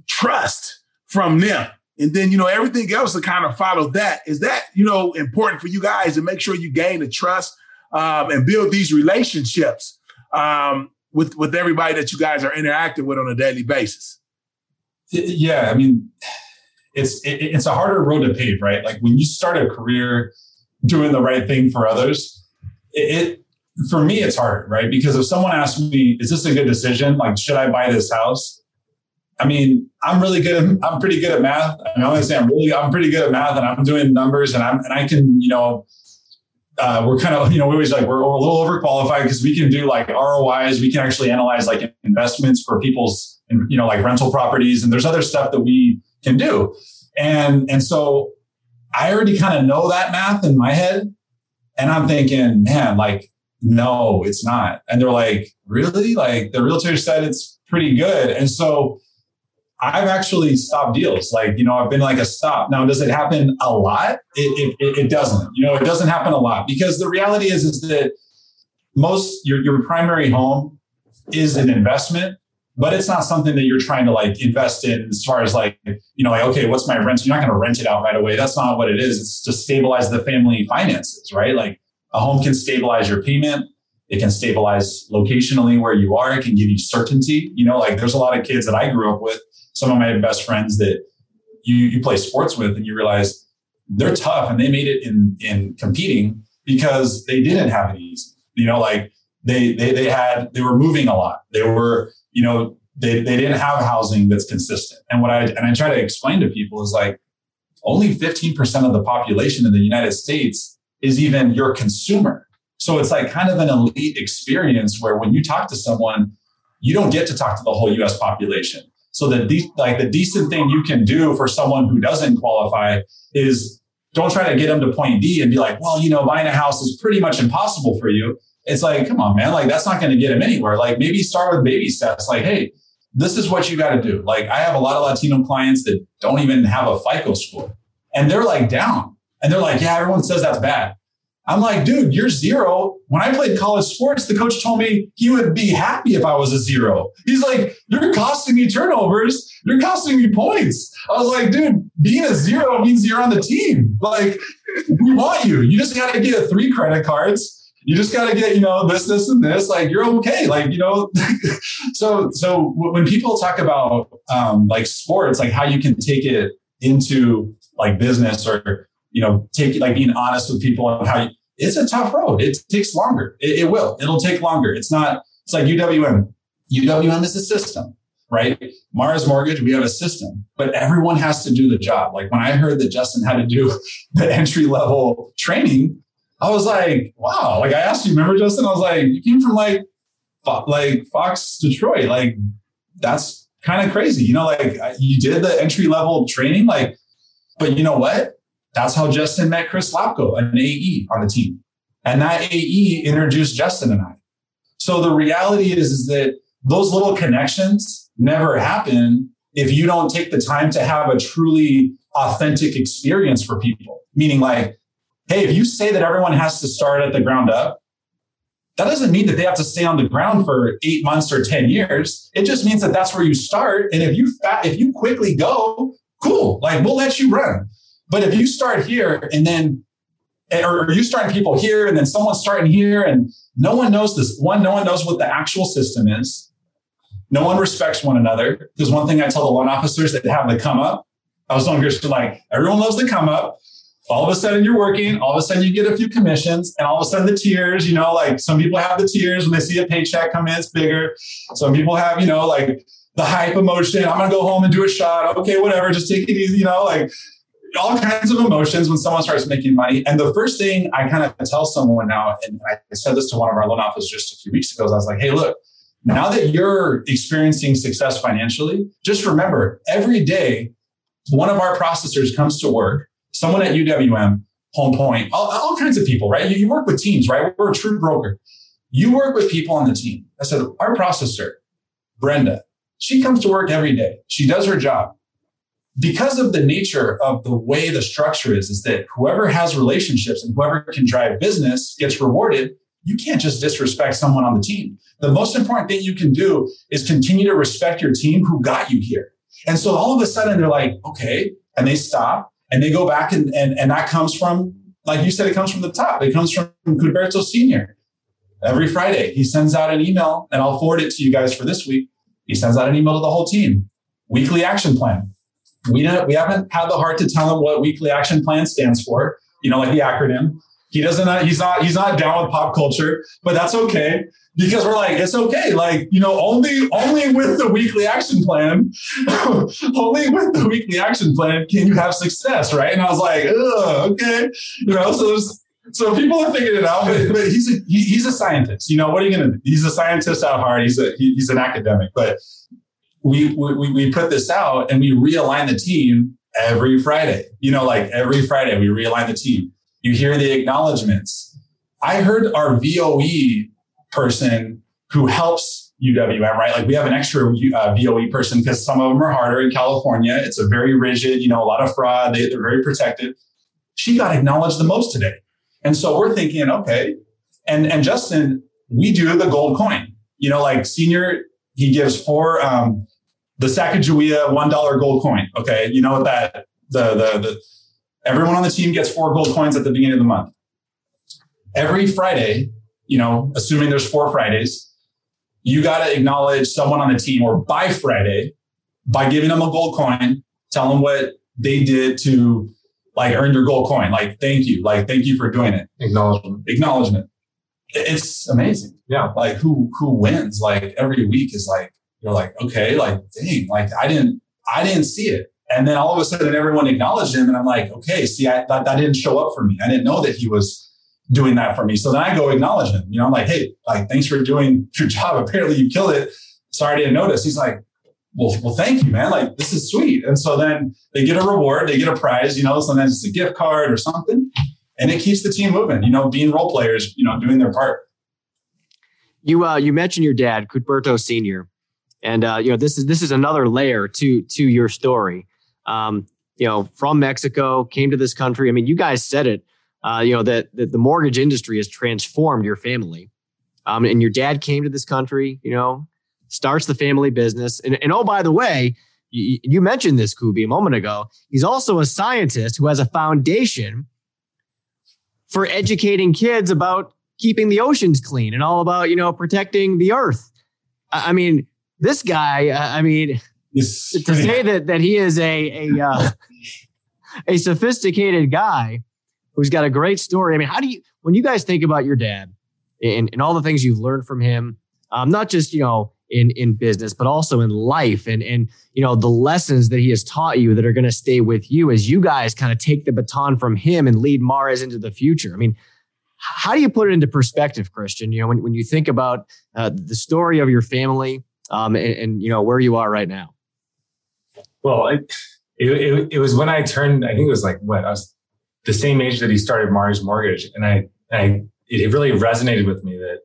Speaker 5: trust from them. And then, you know, everything else to kind of follow that. Is that, you know, important for you guys to make sure you gain the trust um, and build these relationships um, with with everybody that you guys are interacting with on a daily basis.
Speaker 6: Yeah, I mean, it's it, it's a harder road to pave, right? Like when you start a career doing the right thing for others, it, it for me it's harder, right? Because if someone asks me, "Is this a good decision? Like, should I buy this house?" I mean, I'm really good. At, I'm pretty good at math. I mean, say I'm really, I'm pretty good at math, and I'm doing numbers, and I'm, and I can, you know, uh, we're kind of, you know, we always like, we're a little overqualified because we can do like ROIs. We can actually analyze like investments for people's, you know, like rental properties. And there's other stuff that we can do. And, and so I already kind of know that math in my head. And I'm thinking, man, like, no, it's not. And they're like, really? Like the realtor said it's pretty good. And so I've actually stopped deals. Like, you know, I've been like a stop. Now, does it happen a lot? It, it, it doesn't. You know, it doesn't happen a lot because the reality is, is that most your, your primary home is an investment, but it's not something that you're trying to like invest in as far as like, you know, like, okay, what's my rent? You're not going to rent it out right away. That's not what it is. It's to stabilize the family finances, right? Like a home can stabilize your payment. It can stabilize locationally where you are. It can give you certainty. You know, like there's a lot of kids that I grew up with some of my best friends that you you play sports with, and you realize they're tough and they made it in in competing because they didn't have easy. You know, like they they they had they were moving a lot. They were you know they they didn't have housing that's consistent. And what I and I try to explain to people is like only 15% of the population in the United States is even your consumer. So it's like kind of an elite experience where when you talk to someone, you don't get to talk to the whole US population. So the de- like the decent thing you can do for someone who doesn't qualify is don't try to get them to point B and be like, well, you know, buying a house is pretty much impossible for you. It's like, come on, man, like that's not going to get them anywhere. Like maybe start with baby steps. Like, hey, this is what you got to do. Like I have a lot of Latino clients that don't even have a FICO score and they're like down and they're like, yeah, everyone says that's bad. I'm like, dude, you're zero. When I played college sports, the coach told me he would be happy if I was a zero. He's like, you're costing me turnovers. You're costing me points. I was like, dude, being a zero means you're on the team. Like, we want you. You just got to get three credit cards. You just got to get, you know, this, this, and this. Like, you're okay. Like, you know, so, so when people talk about um, like sports, like how you can take it into like business or you know, take like being honest with people and how you, it's a tough road. It takes longer. It, it, will. It'll take longer. It's not, it's like UWM. UWM is a system, right? Mares Mortgage, we have a system, but everyone has to do the job. Like when I heard that Justin had to do the entry level training, I was like, wow. Like I asked you, remember Justin? I was like, you came from like, like Fox Detroit. Like that's kind of crazy. You know, like you did the entry level training, like, but you know what? That's how Justin met Chris Lapko, an AE on the team. And that AE introduced Justin and I. So the reality is, is that those little connections never happen if you don't take the time to have a truly authentic experience for people. Meaning like, hey, if you say that everyone has to start at the ground up, that doesn't mean that they have to stay on the ground for eight months or 10 years. It just means that that's where you start. And if you, if you quickly go, cool, like we'll let you run. But if you start here and then, or you starting people here and then someone's starting here and no one knows this. One, no one knows what the actual system is. No one respects one another. There's one thing I tell the loan officers that have the come up. I was telling Christian, like, everyone loves the come up all of a sudden you're working, all of a sudden you get a few commissions, and all of a sudden the tears, you know, like some people have the tears when they see a paycheck come in, it's bigger. Some people have, you know, like the hype emotion. I'm gonna go home and do a shot. Okay, whatever, just take it easy, you know, like all kinds of emotions when someone starts making money. And the first thing I kind of tell someone now, and I said this to one of our loan officers just a few weeks ago, is I was like, hey, look, now that you're experiencing success financially, just remember every day one of our processors comes to work someone at UWM, Home Point, all, all kinds of people, right? You, you work with teams, right? We're a true broker. You work with people on the team. I said, our processor, Brenda, she comes to work every day. She does her job. Because of the nature of the way the structure is, is that whoever has relationships and whoever can drive business gets rewarded. You can't just disrespect someone on the team. The most important thing you can do is continue to respect your team who got you here. And so all of a sudden they're like, okay. And they stop and they go back and, and, and that comes from, like you said, it comes from the top. It comes from Cuberto Sr. Every Friday, he sends out an email and I'll forward it to you guys for this week. He sends out an email to the whole team. Weekly action plan. We don't, we haven't had the heart to tell him what weekly action plan stands for, you know, like the acronym. He doesn't, he's not, he's not down with pop culture, but that's okay because we're like, it's okay. Like, you know, only, only with the weekly action plan, only with the weekly action plan can you have success. Right. And I was like, okay. You know, so so people are figuring it out, but, but he's a, he, he's a scientist. You know, what are you to do? He's a scientist at heart. He's a, he, he's an academic, but we, we, we put this out and we realign the team every Friday. You know, like every Friday we realign the team. You hear the acknowledgments. I heard our VOE person who helps UWM, right? Like we have an extra uh, VOE person because some of them are harder in California. It's a very rigid, you know, a lot of fraud. They, they're very protective. She got acknowledged the most today. And so we're thinking, okay. And, and Justin, we do the gold coin, you know, like senior, he gives four, um, the Sacagawea $1 gold coin. Okay. You know that the, the, the, everyone on the team gets four gold coins at the beginning of the month. Every Friday, you know, assuming there's four Fridays, you got to acknowledge someone on the team or by Friday by giving them a gold coin, tell them what they did to like earn your gold coin. Like, thank you. Like, thank you for doing it.
Speaker 1: Acknowledgement.
Speaker 6: Acknowledgement. It's amazing.
Speaker 1: Yeah.
Speaker 6: Like who, who wins? Like every week is like, you're like, okay, like, dang, like I didn't, I didn't see it. And then all of a sudden everyone acknowledged him. And I'm like, okay, see, I, that, that didn't show up for me. I didn't know that he was doing that for me. So then I go acknowledge him. You know, I'm like, hey, like, thanks for doing your job. Apparently you killed it. Sorry I didn't notice. He's like, well, well, thank you, man. Like, this is sweet. And so then they get a reward, they get a prize, you know, sometimes it's a gift card or something. And it keeps the team moving, you know, being role players, you know, doing their part.
Speaker 2: You uh, you mentioned your dad, Cuberto Senior, and uh, you know this is this is another layer to to your story. Um, you know, from Mexico, came to this country. I mean, you guys said it uh, you know, that, that the mortgage industry has transformed your family. Um, and your dad came to this country, you know, starts the family business. And, and oh, by the way, you, you mentioned this, Kubi, a moment ago. He's also a scientist who has a foundation for educating kids about keeping the oceans clean and all about, you know, protecting the earth. I, I mean, this guy, I mean, to say that, that he is a, a, uh, a sophisticated guy who's got a great story. I mean, how do you, when you guys think about your dad and, and all the things you've learned from him, um, not just, you know, in, in business, but also in life and, and, you know, the lessons that he has taught you that are going to stay with you as you guys kind of take the baton from him and lead Mares into the future. I mean, how do you put it into perspective, Christian? You know, when, when you think about uh, the story of your family um, and, and, you know, where you are right now.
Speaker 1: Well, it, it, it was when I turned, I think it was like what I was the same age that he started Mares Mortgage. And I, I, it really resonated with me that,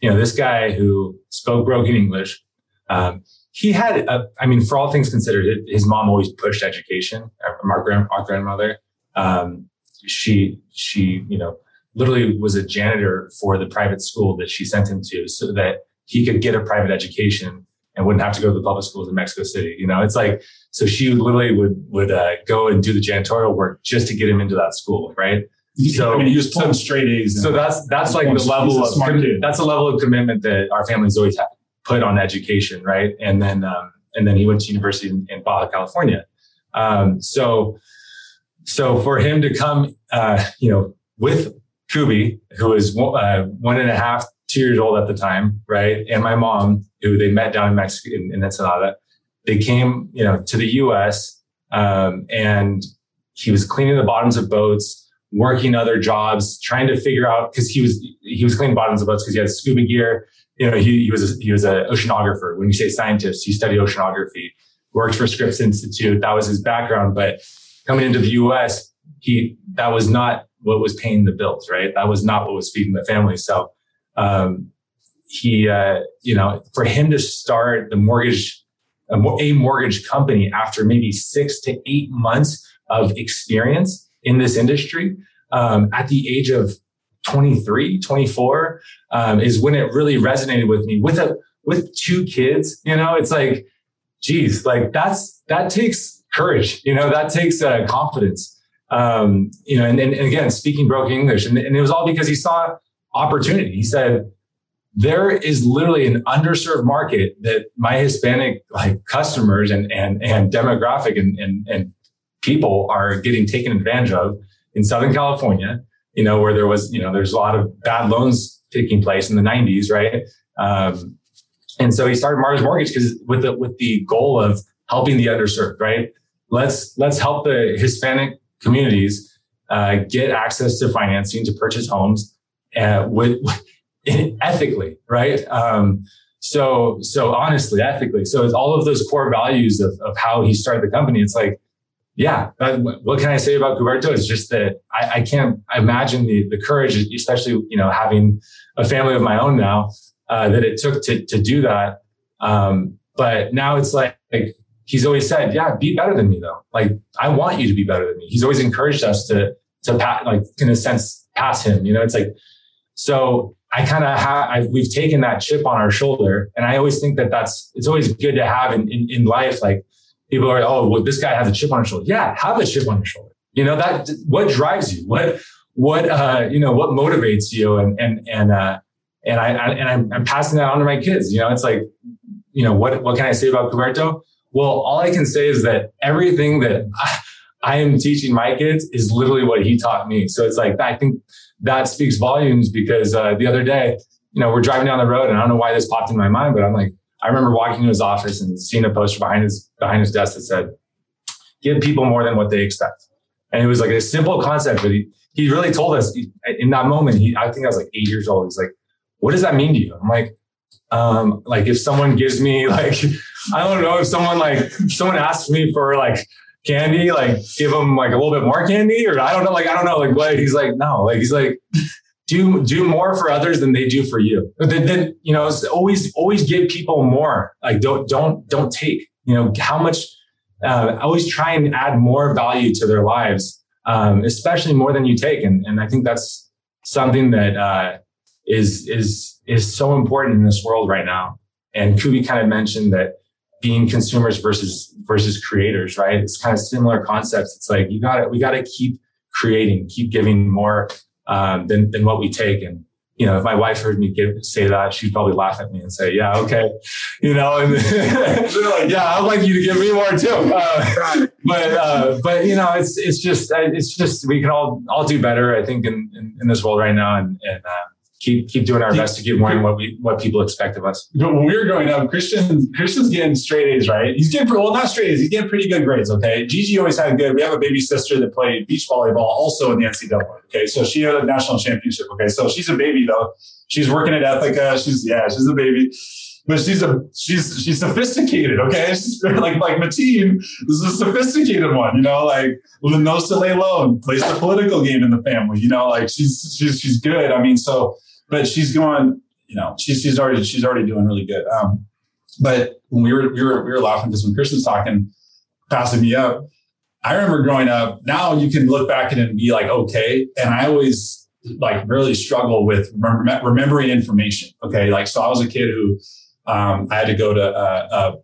Speaker 1: you know, this guy who spoke broken English, um, he had, a, I mean, for all things considered, his mom always pushed education. Uh, our, grand, our grandmother, um, she she you know literally was a janitor for the private school that she sent him to, so that he could get a private education and wouldn't have to go to the public schools in Mexico City. You know, it's like so she literally would would uh, go and do the janitorial work just to get him into that school, right?
Speaker 6: So I mean, he was pulling so, straight A's.
Speaker 1: So that's that's like the level of that's a level of commitment that our family's always put on education, right? And then um, and then he went to university in, in Baja California. Um, so so for him to come, uh, you know, with Kubi, who was uh, one and a half, two years old at the time, right, and my mom, who they met down in Mexico in, in Ensenada, they came, you know, to the U.S. Um, and he was cleaning the bottoms of boats, working other jobs, trying to figure out because he was he was cleaning bottoms of boats because he had scuba gear you know, he, he was a, he was an oceanographer. When you say scientist, he studied oceanography, worked for Scripps Institute. That was his background. But coming into the U.S., he that was not what was paying the bills, right? That was not what was feeding the family. So um, he, uh, you know, for him to start the mortgage a, mortgage company after maybe six to eight months of experience in this industry um, at the age of 23, 24, um, is when it really resonated with me with a, with two kids, you know, it's like, geez, like that's, that takes courage, you know, that takes uh, confidence. Um, you know, and, and, and, again, speaking broken English and, and it was all because he saw opportunity. He said, there is literally an underserved market that my Hispanic like customers and, and, and demographic and, and, and people are getting taken advantage of in Southern California you know, where there was, you know, there's a lot of bad loans taking place in the 90s, right? Um, and so he started Mares Mortgage because with the with the goal of helping the underserved, right? Let's let's help the Hispanic communities uh, get access to financing to purchase homes uh, with, ethically, right? Um, so so honestly, ethically. So it's all of those core values of, of how he started the company. It's like yeah, what can I say about Cuberto? It's just that I, I, can't imagine the, the courage, especially, you know, having a family of my own now, uh, that it took to, to do that. Um, but now it's like, like, he's always said, yeah, be better than me though. Like, I want you to be better than me. He's always encouraged us to, to pass, like, in a sense, pass him, you know, it's like, so I kind of have, we've taken that chip on our shoulder. And I always think that that's, it's always good to have in, in, in life, like, people are, oh, well, this guy has a chip on his shoulder. Yeah, have a chip on your shoulder. You know, that, what drives you? What, what, uh, you know, what motivates you? And, and, and, uh, and I, I and I'm, I'm, passing that on to my kids. You know, it's like, you know, what, what can I say about Cuberto? Well, all I can say is that everything that I, I am teaching my kids is literally what he taught me. So it's like, I think that speaks volumes because, uh, the other day, you know, we're driving down the road and I don't know why this popped in my mind, but I'm like, I remember walking to his office and seeing a poster behind his behind his desk that said, "Give people more than what they expect." And it was like a simple concept, but he he really told us in that moment. He I think I was like eight years old. He's like, "What does that mean to you?" I'm like, um, like if someone gives me like I don't know if someone like someone asks me for like candy, like give them like a little bit more candy, or I don't know, like I don't know, like what he's like, no, like he's like do do more for others than they do for you. Then, then you know, always always give people more. Like don't don't don't take. You know how much. Uh, always try and add more value to their lives, um, especially more than you take. And and I think that's something that uh, is is is so important in this world right now. And Kubi kind of mentioned that being consumers versus versus creators, right? It's kind of similar concepts. It's like you got to we got to keep creating, keep giving more um, than than what we take. And you know, if my wife heard me give, say that, she'd probably laugh at me and say, "Yeah, okay," you know, and like, "Yeah, I'd like you to give me more too." Uh, but uh, but you know, it's it's just it's just we can all all do better. I think in in, in this world right now, and and uh, keep keep doing our best to give more than what we what people expect of us.
Speaker 6: But when we were growing up, Christian Christian's getting straight A's, right? He's getting well, not straight A's. He's getting pretty good grades. Okay, Gigi always had good. We have a baby sister that played beach volleyball, also in the NCAA. Okay, so she had a national championship. Okay, so she's a baby though. She's working at Ethica. She's yeah, she's a baby. But she's a she's she's sophisticated, okay? She's like like Mateen is a sophisticated one, you know, like knows to lay low and plays the political game in the family, you know, like she's she's she's good. I mean, so but she's going, you know, she's she's already she's already doing really good. Um, but when we were we were we were laughing because when Christian's talking, passing me up, I remember growing up. Now you can look back at it and be like, okay. And I always like really struggle with rem- remembering information. Okay, like so I was a kid who um, I had to go to uh, uh,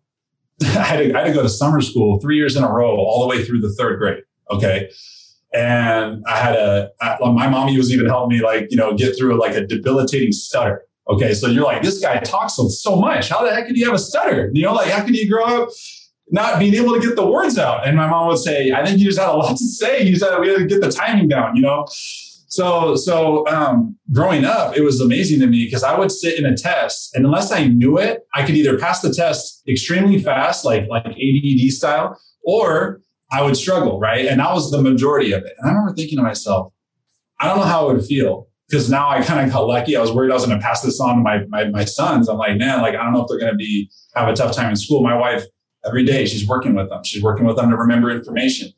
Speaker 6: I, had to, I had to go to summer school three years in a row, all the way through the third grade. Okay. And I had a, I, my mommy was even helping me like, you know, get through like a debilitating stutter. Okay. So you're like, this guy talks so, much. How the heck could you have a stutter? You know, like how could you grow up not being able to get the words out? And my mom would say, I think you just had a lot to say. You said we had to get the timing down, you know? So, so um, growing up, it was amazing to me because I would sit in a test, and unless I knew it, I could either pass the test extremely fast, like like ADD style, or I would struggle, right? And that was the majority of it. And I remember thinking to myself, I don't know how it would feel because now I kind of got lucky. I was worried I was going to pass this on to my, my my sons. I'm like, man, like I don't know if they're going to be have a tough time in school. My wife every day she's working with them. She's working with them to remember information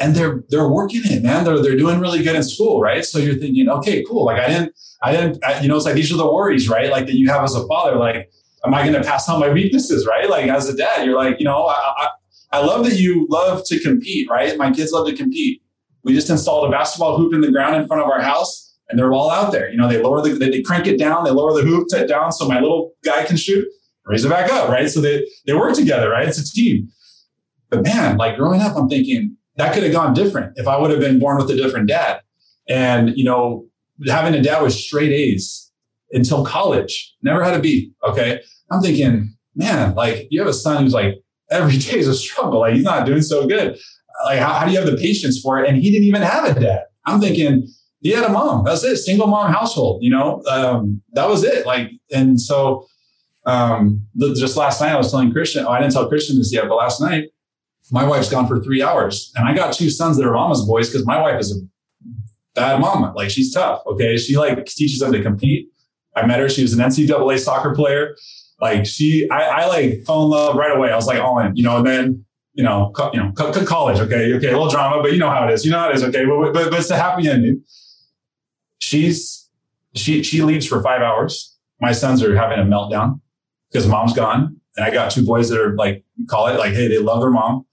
Speaker 6: and they're they're working it, man. They're they're doing really good in school, right? So you're thinking, okay, cool. Like I didn't, I didn't, I, you know, it's like these are the worries, right? Like that you have as a father. Like, am I going to pass on my weaknesses, right? Like as a dad, you're like, you know, I, I, I love that you love to compete, right? My kids love to compete. We just installed a basketball hoop in the ground in front of our house, and they're all out there. You know, they lower the, they, crank it down, they lower the hoop down so my little guy can shoot, raise it back up, right? So they they work together, right? It's a team. But man, like growing up, I'm thinking that could have gone different if I would have been born with a different dad. And, you know, having a dad with straight A's until college, never had a B. Okay. I'm thinking, man, like you have a son who's like every day is a struggle. Like he's not doing so good. Like, how, how do you have the patience for it? And he didn't even have a dad. I'm thinking, he had a mom. That's it. Single mom household, you know, um, that was it. Like, and so, um, the, just last night I was telling Christian, oh, I didn't tell Christian this yet, but last night my wife's gone for three hours and I got two sons that are mama's boys because my wife is a bad mama. Like she's tough. Okay. She like teaches them to compete. I met her. She was an NCAA soccer player. Like she, I, I like fell in love right away. I was like all in, you know, and then, you know, co- you know, co- co- college. Okay. Okay. A little drama, but you know how it is. You know how it is. Okay. But, but, but it's a happy ending. She's, she, she leaves for five hours. My sons are having a meltdown because mom's gone. And I got two boys that are like, call it like, hey, they love their mom.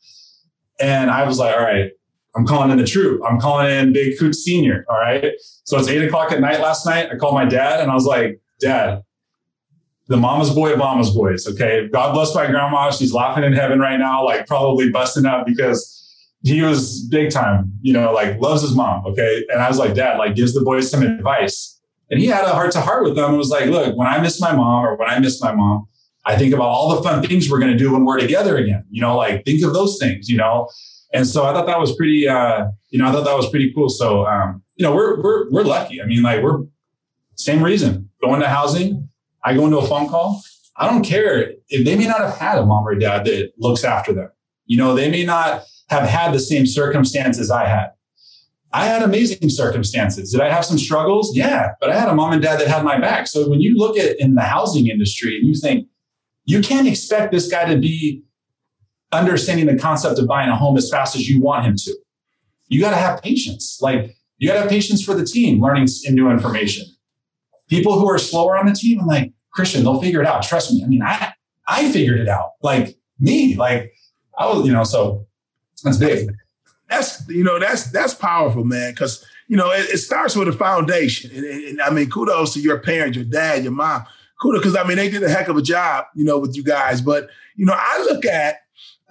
Speaker 6: And I was like, all right, I'm calling in the troop. I'm calling in Big Coot Senior. All right. So it's eight o'clock at night last night. I called my dad and I was like, Dad, the mama's boy of mama's boys. Okay. God bless my grandma. She's laughing in heaven right now, like probably busting up because he was big time, you know, like loves his mom. Okay. And I was like, Dad, like gives the boys some advice. And he had a heart to heart with them and was like, look, when I miss my mom or when I miss my mom, I think about all the fun things we're going to do when we're together again. You know, like think of those things, you know. And so I thought that was pretty, uh, you know, I thought that was pretty cool. So, um, you know, we're, we're, we're lucky. I mean, like we're same reason going to housing. I go into a phone call. I don't care if they may not have had a mom or dad that looks after them. You know, they may not have had the same circumstances I had. I had amazing circumstances. Did I have some struggles? Yeah, but I had a mom and dad that had my back. So when you look at in the housing industry and you think, you can't expect this guy to be understanding the concept of buying a home as fast as you want him to. You got to have patience. Like you got to have patience for the team learning new information. People who are slower on the team, I'm like, Christian, they'll figure it out. Trust me. I mean, I, I figured it out. Like me, like I was, you know, so that's big.
Speaker 5: That's, you know, that's, that's powerful, man. Cause, you know, it, it starts with a foundation. And, and, and I mean, kudos to your parents, your dad, your mom kudos because I mean they did a heck of a job, you know, with you guys. But you know, I look at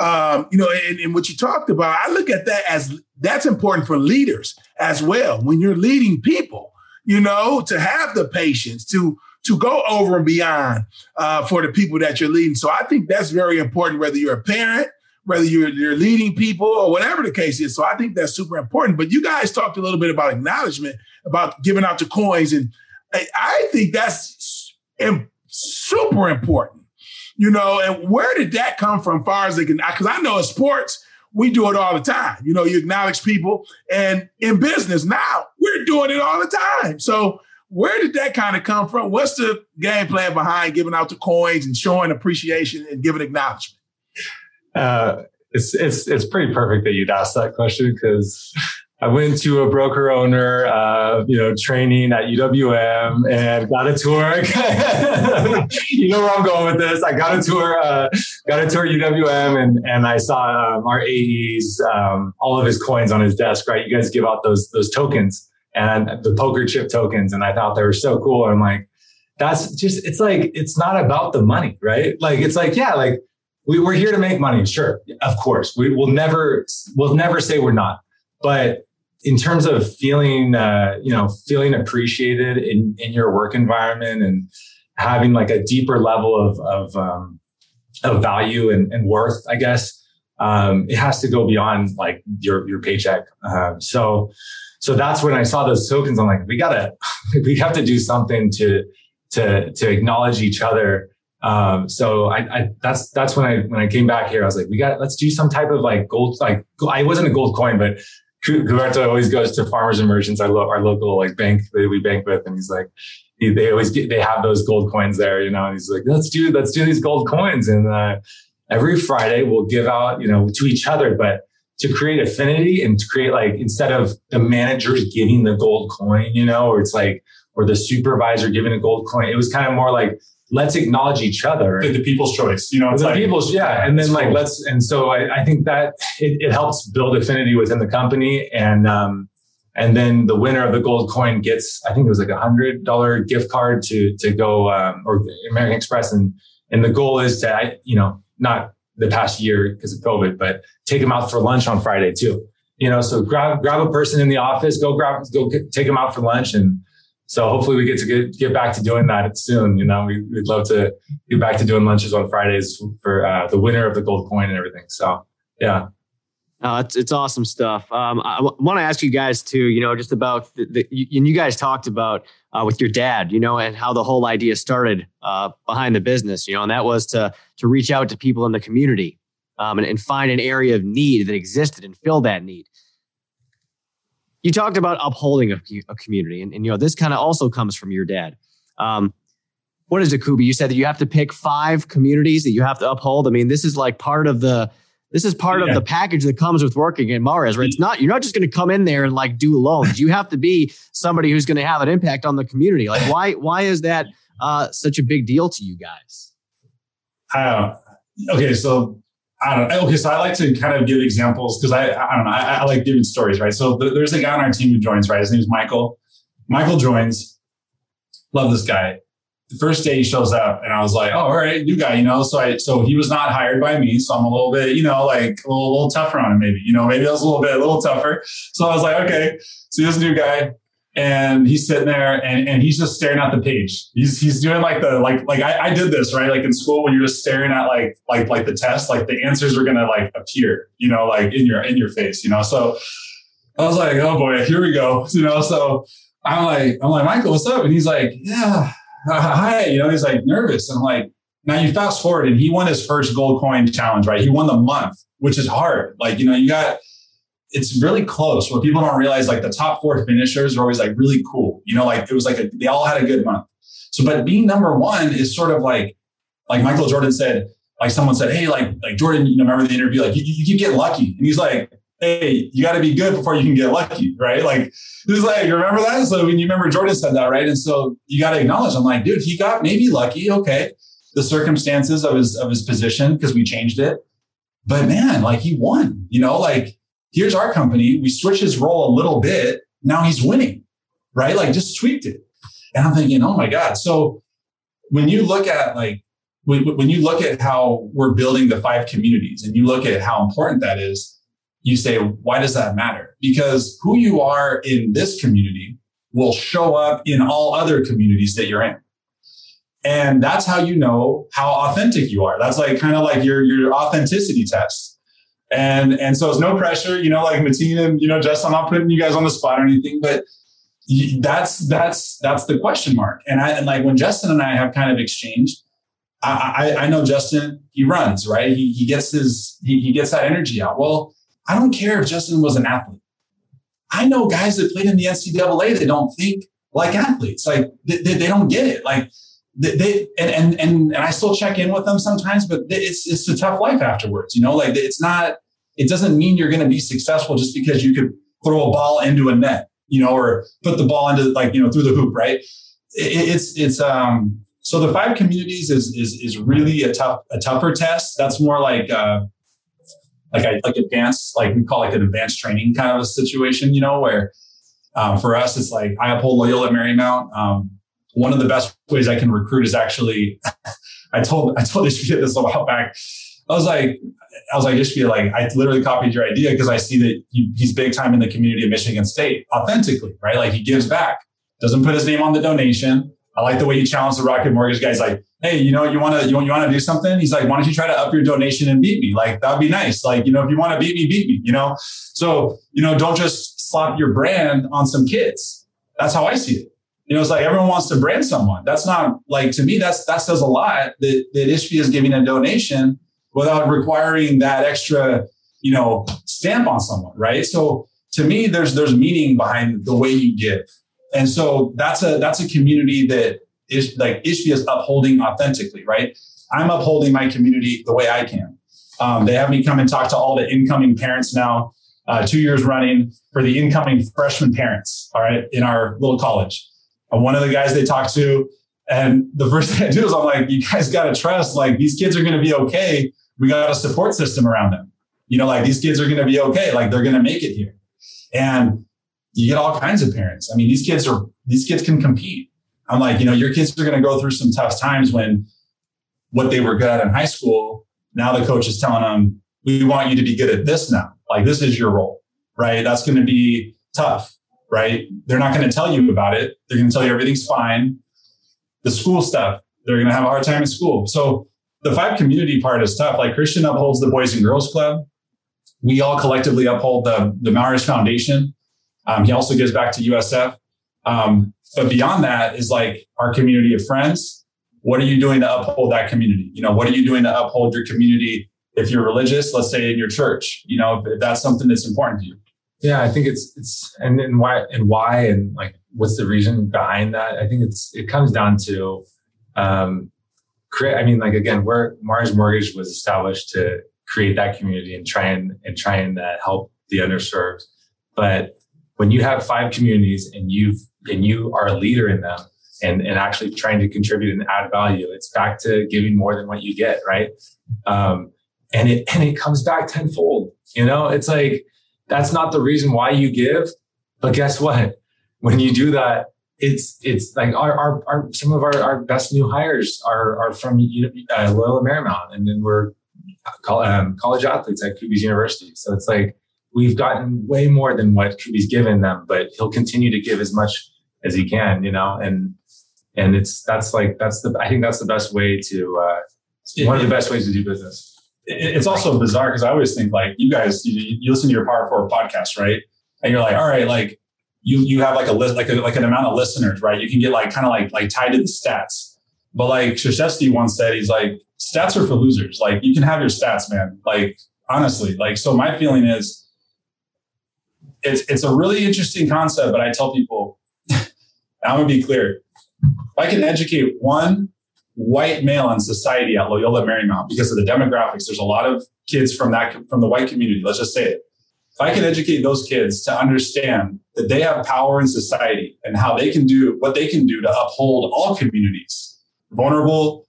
Speaker 5: um, you know, and, and what you talked about, I look at that as that's important for leaders as well. When you're leading people, you know, to have the patience to to go over and beyond uh, for the people that you're leading. So I think that's very important, whether you're a parent, whether you're, you're leading people or whatever the case is. So I think that's super important. But you guys talked a little bit about acknowledgement, about giving out the coins. And I, I think that's and super important. You know, and where did that come from? Far as they can, because I know in sports we do it all the time. You know, you acknowledge people, and in business now we're doing it all the time. So where did that kind of come from? What's the game plan behind giving out the coins and showing appreciation and giving acknowledgement?
Speaker 1: Uh, it's it's it's pretty perfect that you'd ask that question because I went to a broker owner, uh, you know, training at UWM and got a tour. you know where I'm going with this. I got a tour, uh, got a tour UWM and, and I saw um, our AE's, um, all of his coins on his desk, right? You guys give out those, those tokens and the poker chip tokens. And I thought they were so cool. I'm like, that's just, it's like, it's not about the money, right? Like, it's like, yeah, like we, we're here to make money. Sure. Of course. We will never, we'll never say we're not. But in terms of feeling, uh, you know, feeling appreciated in, in your work environment and having like a deeper level of, of, um, of value and, and worth, I guess, um, it has to go beyond like your, your paycheck. Uh, so, so that's when I saw those tokens. I'm like, we gotta, we have to do something to, to, to acknowledge each other um, so I, I, that's that's when I when I came back here, I was like, we got let's do some type of like gold like I wasn't a gold coin, but Gilberto always goes to farmers and merchants. I love our local like bank that we bank with, and he's like, he, they always get, they have those gold coins there, you know. And he's like, let's do let's do these gold coins, and uh, every Friday we'll give out you know to each other, but to create affinity and to create like instead of the managers giving the gold coin, you know, or it's like or the supervisor giving a gold coin, it was kind of more like let's acknowledge each other.
Speaker 6: The, the people's choice, you know,
Speaker 1: it's the like, people's, yeah. And then like, cool. let's, and so I, I think that it, it, helps build affinity within the company. And, um, and then the winner of the gold coin gets, I think it was like a hundred dollar gift card to, to go, um, or American Express. And, and the goal is to, you know, not the past year because of COVID, but take them out for lunch on Friday too. You know, so grab, grab a person in the office, go grab, go take them out for lunch and, so hopefully we get to get, get back to doing that soon. You know, we, would love to get back to doing lunches on Fridays for uh, the winner of the gold coin and everything. So yeah.
Speaker 2: Uh, it's, it's awesome stuff. Um, I w- want to ask you guys too, you know, just about the, the you, and you guys talked about uh, with your dad, you know, and how the whole idea started uh, behind the business, you know, and that was to to reach out to people in the community um, and, and find an area of need that existed and fill that need you talked about upholding a, a community, and, and, you know this kind of also comes from your dad. Um, what is it, Kubi? You said that you have to pick five communities that you have to uphold. I mean, this is like part of the this is part yeah. of the package that comes with working at Mares, right? It's not you're not just going to come in there and like do loans. you have to be somebody who's going to have an impact on the community. Like, why why is that uh, such a big deal to you guys?
Speaker 6: Uh, okay, so I don't know. Okay, so I like to kind of give examples because I, I don't know. I, I, like giving stories, right? So th- there's a guy on our team who joins, right? His name is Michael. Michael joins. Love this guy. The first day he shows up, and I was like, "Oh, all right, new guy," you know. So I, so he was not hired by me, so I'm a little bit, you know, like a little, little tougher on him, maybe, you know, maybe I was a little bit, a little tougher. So I was like, okay, so this new guy, and he's sitting there and, and he's just staring at the page. He's he's doing like the like like I, I did this right like in school when you're just staring at like like like the test like the answers are gonna like appear you know like in your in your face you know so I was like oh boy here we go you know so I'm like I'm like Michael what's up and he's like yeah hi you know he's like nervous I'm like now you fast forward and he won his first gold coin challenge right he won the month which is hard like you know you got it's really close. What people don't realize, like the top four finishers are always like really cool. You know, like it was like a, they all had a good month. So, but being number one is sort of like, like Michael Jordan said, like someone said, Hey, like, like Jordan, you know, remember the interview, like you, you keep getting lucky. And he's like, Hey, you got to be good before you can get lucky. Right. Like, he's like, you remember that? So when you remember Jordan said that, right. And so you got to acknowledge, I'm like, dude, he got maybe lucky. Okay. The circumstances of his, of his position, because we changed it. But man, like he won, you know, like Here's our company. We switch his role a little bit. Now he's winning, right? Like just tweaked it. And I'm thinking, oh my God. So when you look at like, when you look at how we're building the five communities and you look at how important that is, you say, why does that matter? Because who you are in this community will show up in all other communities that you're in. And that's how you know how authentic you are. That's like kind of like your, your authenticity test. And and so it's no pressure, you know, like Mateen and you know, Justin, I'm not putting you guys on the spot or anything, but that's that's that's the question mark. And I and like when Justin and I have kind of exchanged, I, I, I know Justin, he runs, right? He he gets his he, he gets that energy out. Well, I don't care if Justin was an athlete. I know guys that played in the NCAA that don't think like athletes. Like they, they, they don't get it. Like they, and, and and and I still check in with them sometimes, but it's it's a tough life afterwards. You know, like it's not. It doesn't mean you're going to be successful just because you could throw a ball into a net, you know, or put the ball into like, you know, through the hoop, right? It, it's, it's, um, so the five communities is, is, is really a tough, a tougher test. That's more like, uh, like I like advanced, like we call like an advanced training kind of a situation, you know, where um, for us it's like I uphold Loyola Marymount. Um, one of the best ways I can recruit is actually, I told I told Ishbia this a while back. I was like, I was like, just Ishbia, like I literally copied your idea because I see that he, he's big time in the community of Michigan State, authentically, right? Like he gives back, doesn't put his name on the donation. I like the way you challenge the Rocket Mortgage guys. Like, hey, you know, you want to you, you want to do something? He's like, why don't you try to up your donation and beat me? Like that'd be nice. Like, you know, if you want to beat me, beat me. You know, so you know, don't just slap your brand on some kids. That's how I see it. You know, it's like everyone wants to brand someone. That's not like to me. That's that says a lot that that Ishbia is giving a donation without requiring that extra, you know, stamp on someone, right? So to me, there's there's meaning behind the way you give, and so that's a that's a community that is like Ishbia is upholding authentically, right? I'm upholding my community the way I can. Um, they have me come and talk to all the incoming parents now, uh, two years running for the incoming freshman parents, all right, in our little college. And one of the guys they talk to, and the first thing I do is I'm like, you guys got to trust, like, these kids are going to be okay. We got a support system around them. You know, like these kids are going to be okay. Like they're going to make it here. And you get all kinds of parents. I mean, these kids are, these kids can compete. I'm like, you know, your kids are going to go through some tough times when what they were good at in high school, now the coach is telling them, we want you to be good at this now. Like this is your role, right? That's going to be tough, right? They're not going to tell you about it. They're going to tell you everything's fine. The school stuff, they're going to have a hard time in school. So the five community part is tough. Like Christian upholds the Boys and Girls Club. We all collectively uphold the, the Mares Foundation. Um, he also gives back to USF. Um, but beyond that is like our community of friends. What are you doing to uphold that community? You know, what are you doing to uphold your community? If you're religious, let's say in your church, you know, if that's something that's important to you.
Speaker 1: Yeah, I think it's it's and, and why and why and like what's the reason behind that? I think it's it comes down to um create I mean like again where Mares Mortgage was established to create that community and try and and try and uh, help the underserved. But when you have five communities and you've and you are a leader in them and, and actually trying to contribute and add value, it's back to giving more than what you get, right? Um, and it and it comes back tenfold. You know, it's like that's not the reason why you give, but guess what? When you do that, it's it's like our, our, our some of our, our best new hires are are from uh, Loyola Marymount, and then we're um, college athletes at Kuby's University. So it's like we've gotten way more than what Kuby's given them, but he'll continue to give as much as he can, you know, and and it's that's like that's the I think that's the best way to uh, one of the best ways to do business.
Speaker 6: It's also bizarre because I always think like you guys you, you listen to your Power Four podcast, right? And you're like, all right, like you you have like a list like a, like an amount of listeners, right? You can get like kind of like like tied to the stats. But like Krzyzewski once said, he's like, stats are for losers. Like you can have your stats, man. Like honestly, like so my feeling is it's it's a really interesting concept, but I tell people I'm to be clear. If I can educate one white male in society at Loyola Marymount because of the demographics, there's a lot of kids from that from the white community. Let's just say it. If I can educate those kids to understand that they have power in society and how they can do what they can do to uphold all communities, vulnerable,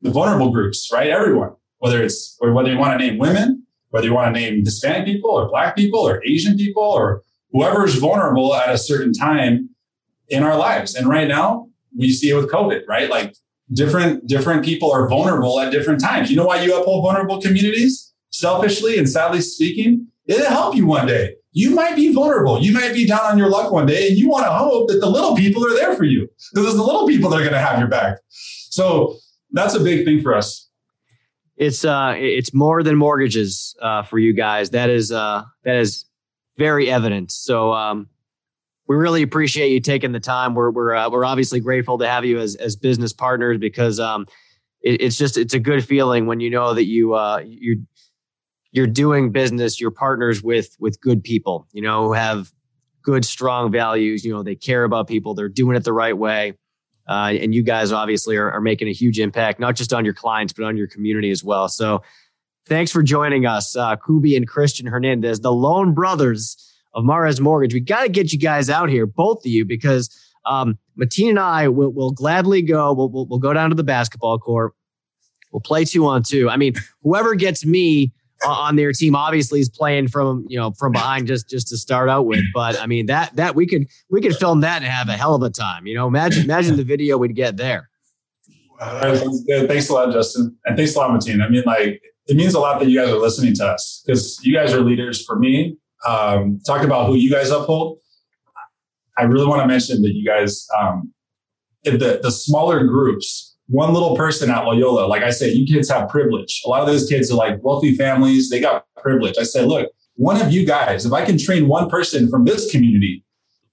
Speaker 6: the vulnerable groups, right? Everyone, whether it's or whether you want to name women, whether you want to name Hispanic people or Black people or Asian people or whoever is vulnerable at a certain time in our lives. And right now, we see it with COVID, right? Like different different people are vulnerable at different times. You know why you uphold vulnerable communities? Selfishly and sadly speaking, it'll help you one day. You might be vulnerable. You might be down on your luck one day, and you want to hope that the little people are there for you because it's the little people that are going to have your back. So that's a big thing for us.
Speaker 2: It's uh, it's more than mortgages uh, for you guys. That is uh, that is very evident. So um, we really appreciate you taking the time. We're we're uh, we're obviously grateful to have you as as business partners because um, it, it's just it's a good feeling when you know that you uh, you you're doing business, you're partners with with good people, you know, who have good strong values. You know, they care about people. They're doing it the right way. Uh, and you guys obviously are, are making a huge impact, not just on your clients, but on your community as well. So thanks for joining us, uh, Kuby and Christian Hernandez, the Loan Brothers of Mares Mortgage. We got to get you guys out here, both of you, because um, Mateen and I will, will gladly go. We'll, we'll, we'll go down to the basketball court. We'll play two on two. I mean, whoever gets me on their team obviously is playing from you know from behind just just to start out with. But i mean that that we could we could film that and have a hell of a time you know? Imagine imagine the video we'd get there.
Speaker 6: Thanks a lot justin. And thanks a lot Mateen. i mean like it means a lot that you guys are listening to us because you guys are leaders for me. Um, talk about who you guys uphold. I really want to mention that you guys um, the, the smaller groups one little person at Loyola, like I said, you kids have privilege. A lot of those kids are like wealthy families, they got privilege. I said, look, one of you guys, if I can train one person from this community,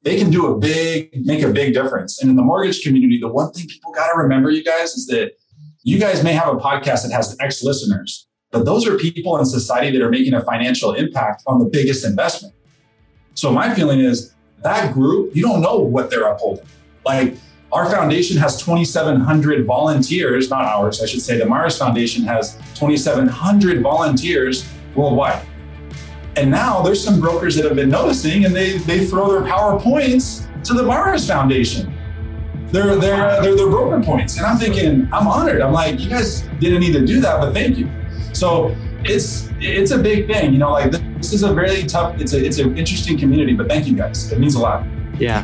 Speaker 6: they can do a big, make a big difference. And in the mortgage community, the one thing people got to remember, you guys, is that you guys may have a podcast that has X listeners, but those are people in society that are making a financial impact on the biggest investment. So my feeling is that group, you don't know what they're upholding. Like our foundation has 2,700 volunteers, not ours, I should say. The Mares Foundation has 2,700 volunteers worldwide. And now there's some brokers that have been noticing and they, they throw their PowerPoints to the Mares Foundation. They're, they're, they're their broker points. And I'm thinking, I'm honored. I'm like, you guys didn't need to do that, but thank you. So it's it's a big thing, you know. Like this is a really tough. It's a it's an interesting community, but thank you guys. It means a lot.
Speaker 2: Yeah.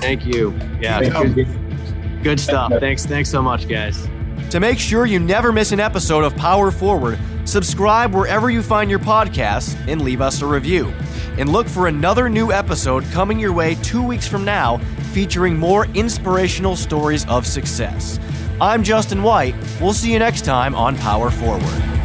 Speaker 2: Thank you. Yeah. Good, good stuff. Thanks. Thanks so much, guys.
Speaker 7: To make sure you never miss an episode of Power Forward, subscribe wherever you find your podcasts and leave us a review. And look for another new episode coming your way two weeks from now featuring more inspirational stories of success. I'm Justin White. We'll see you next time on Power Forward.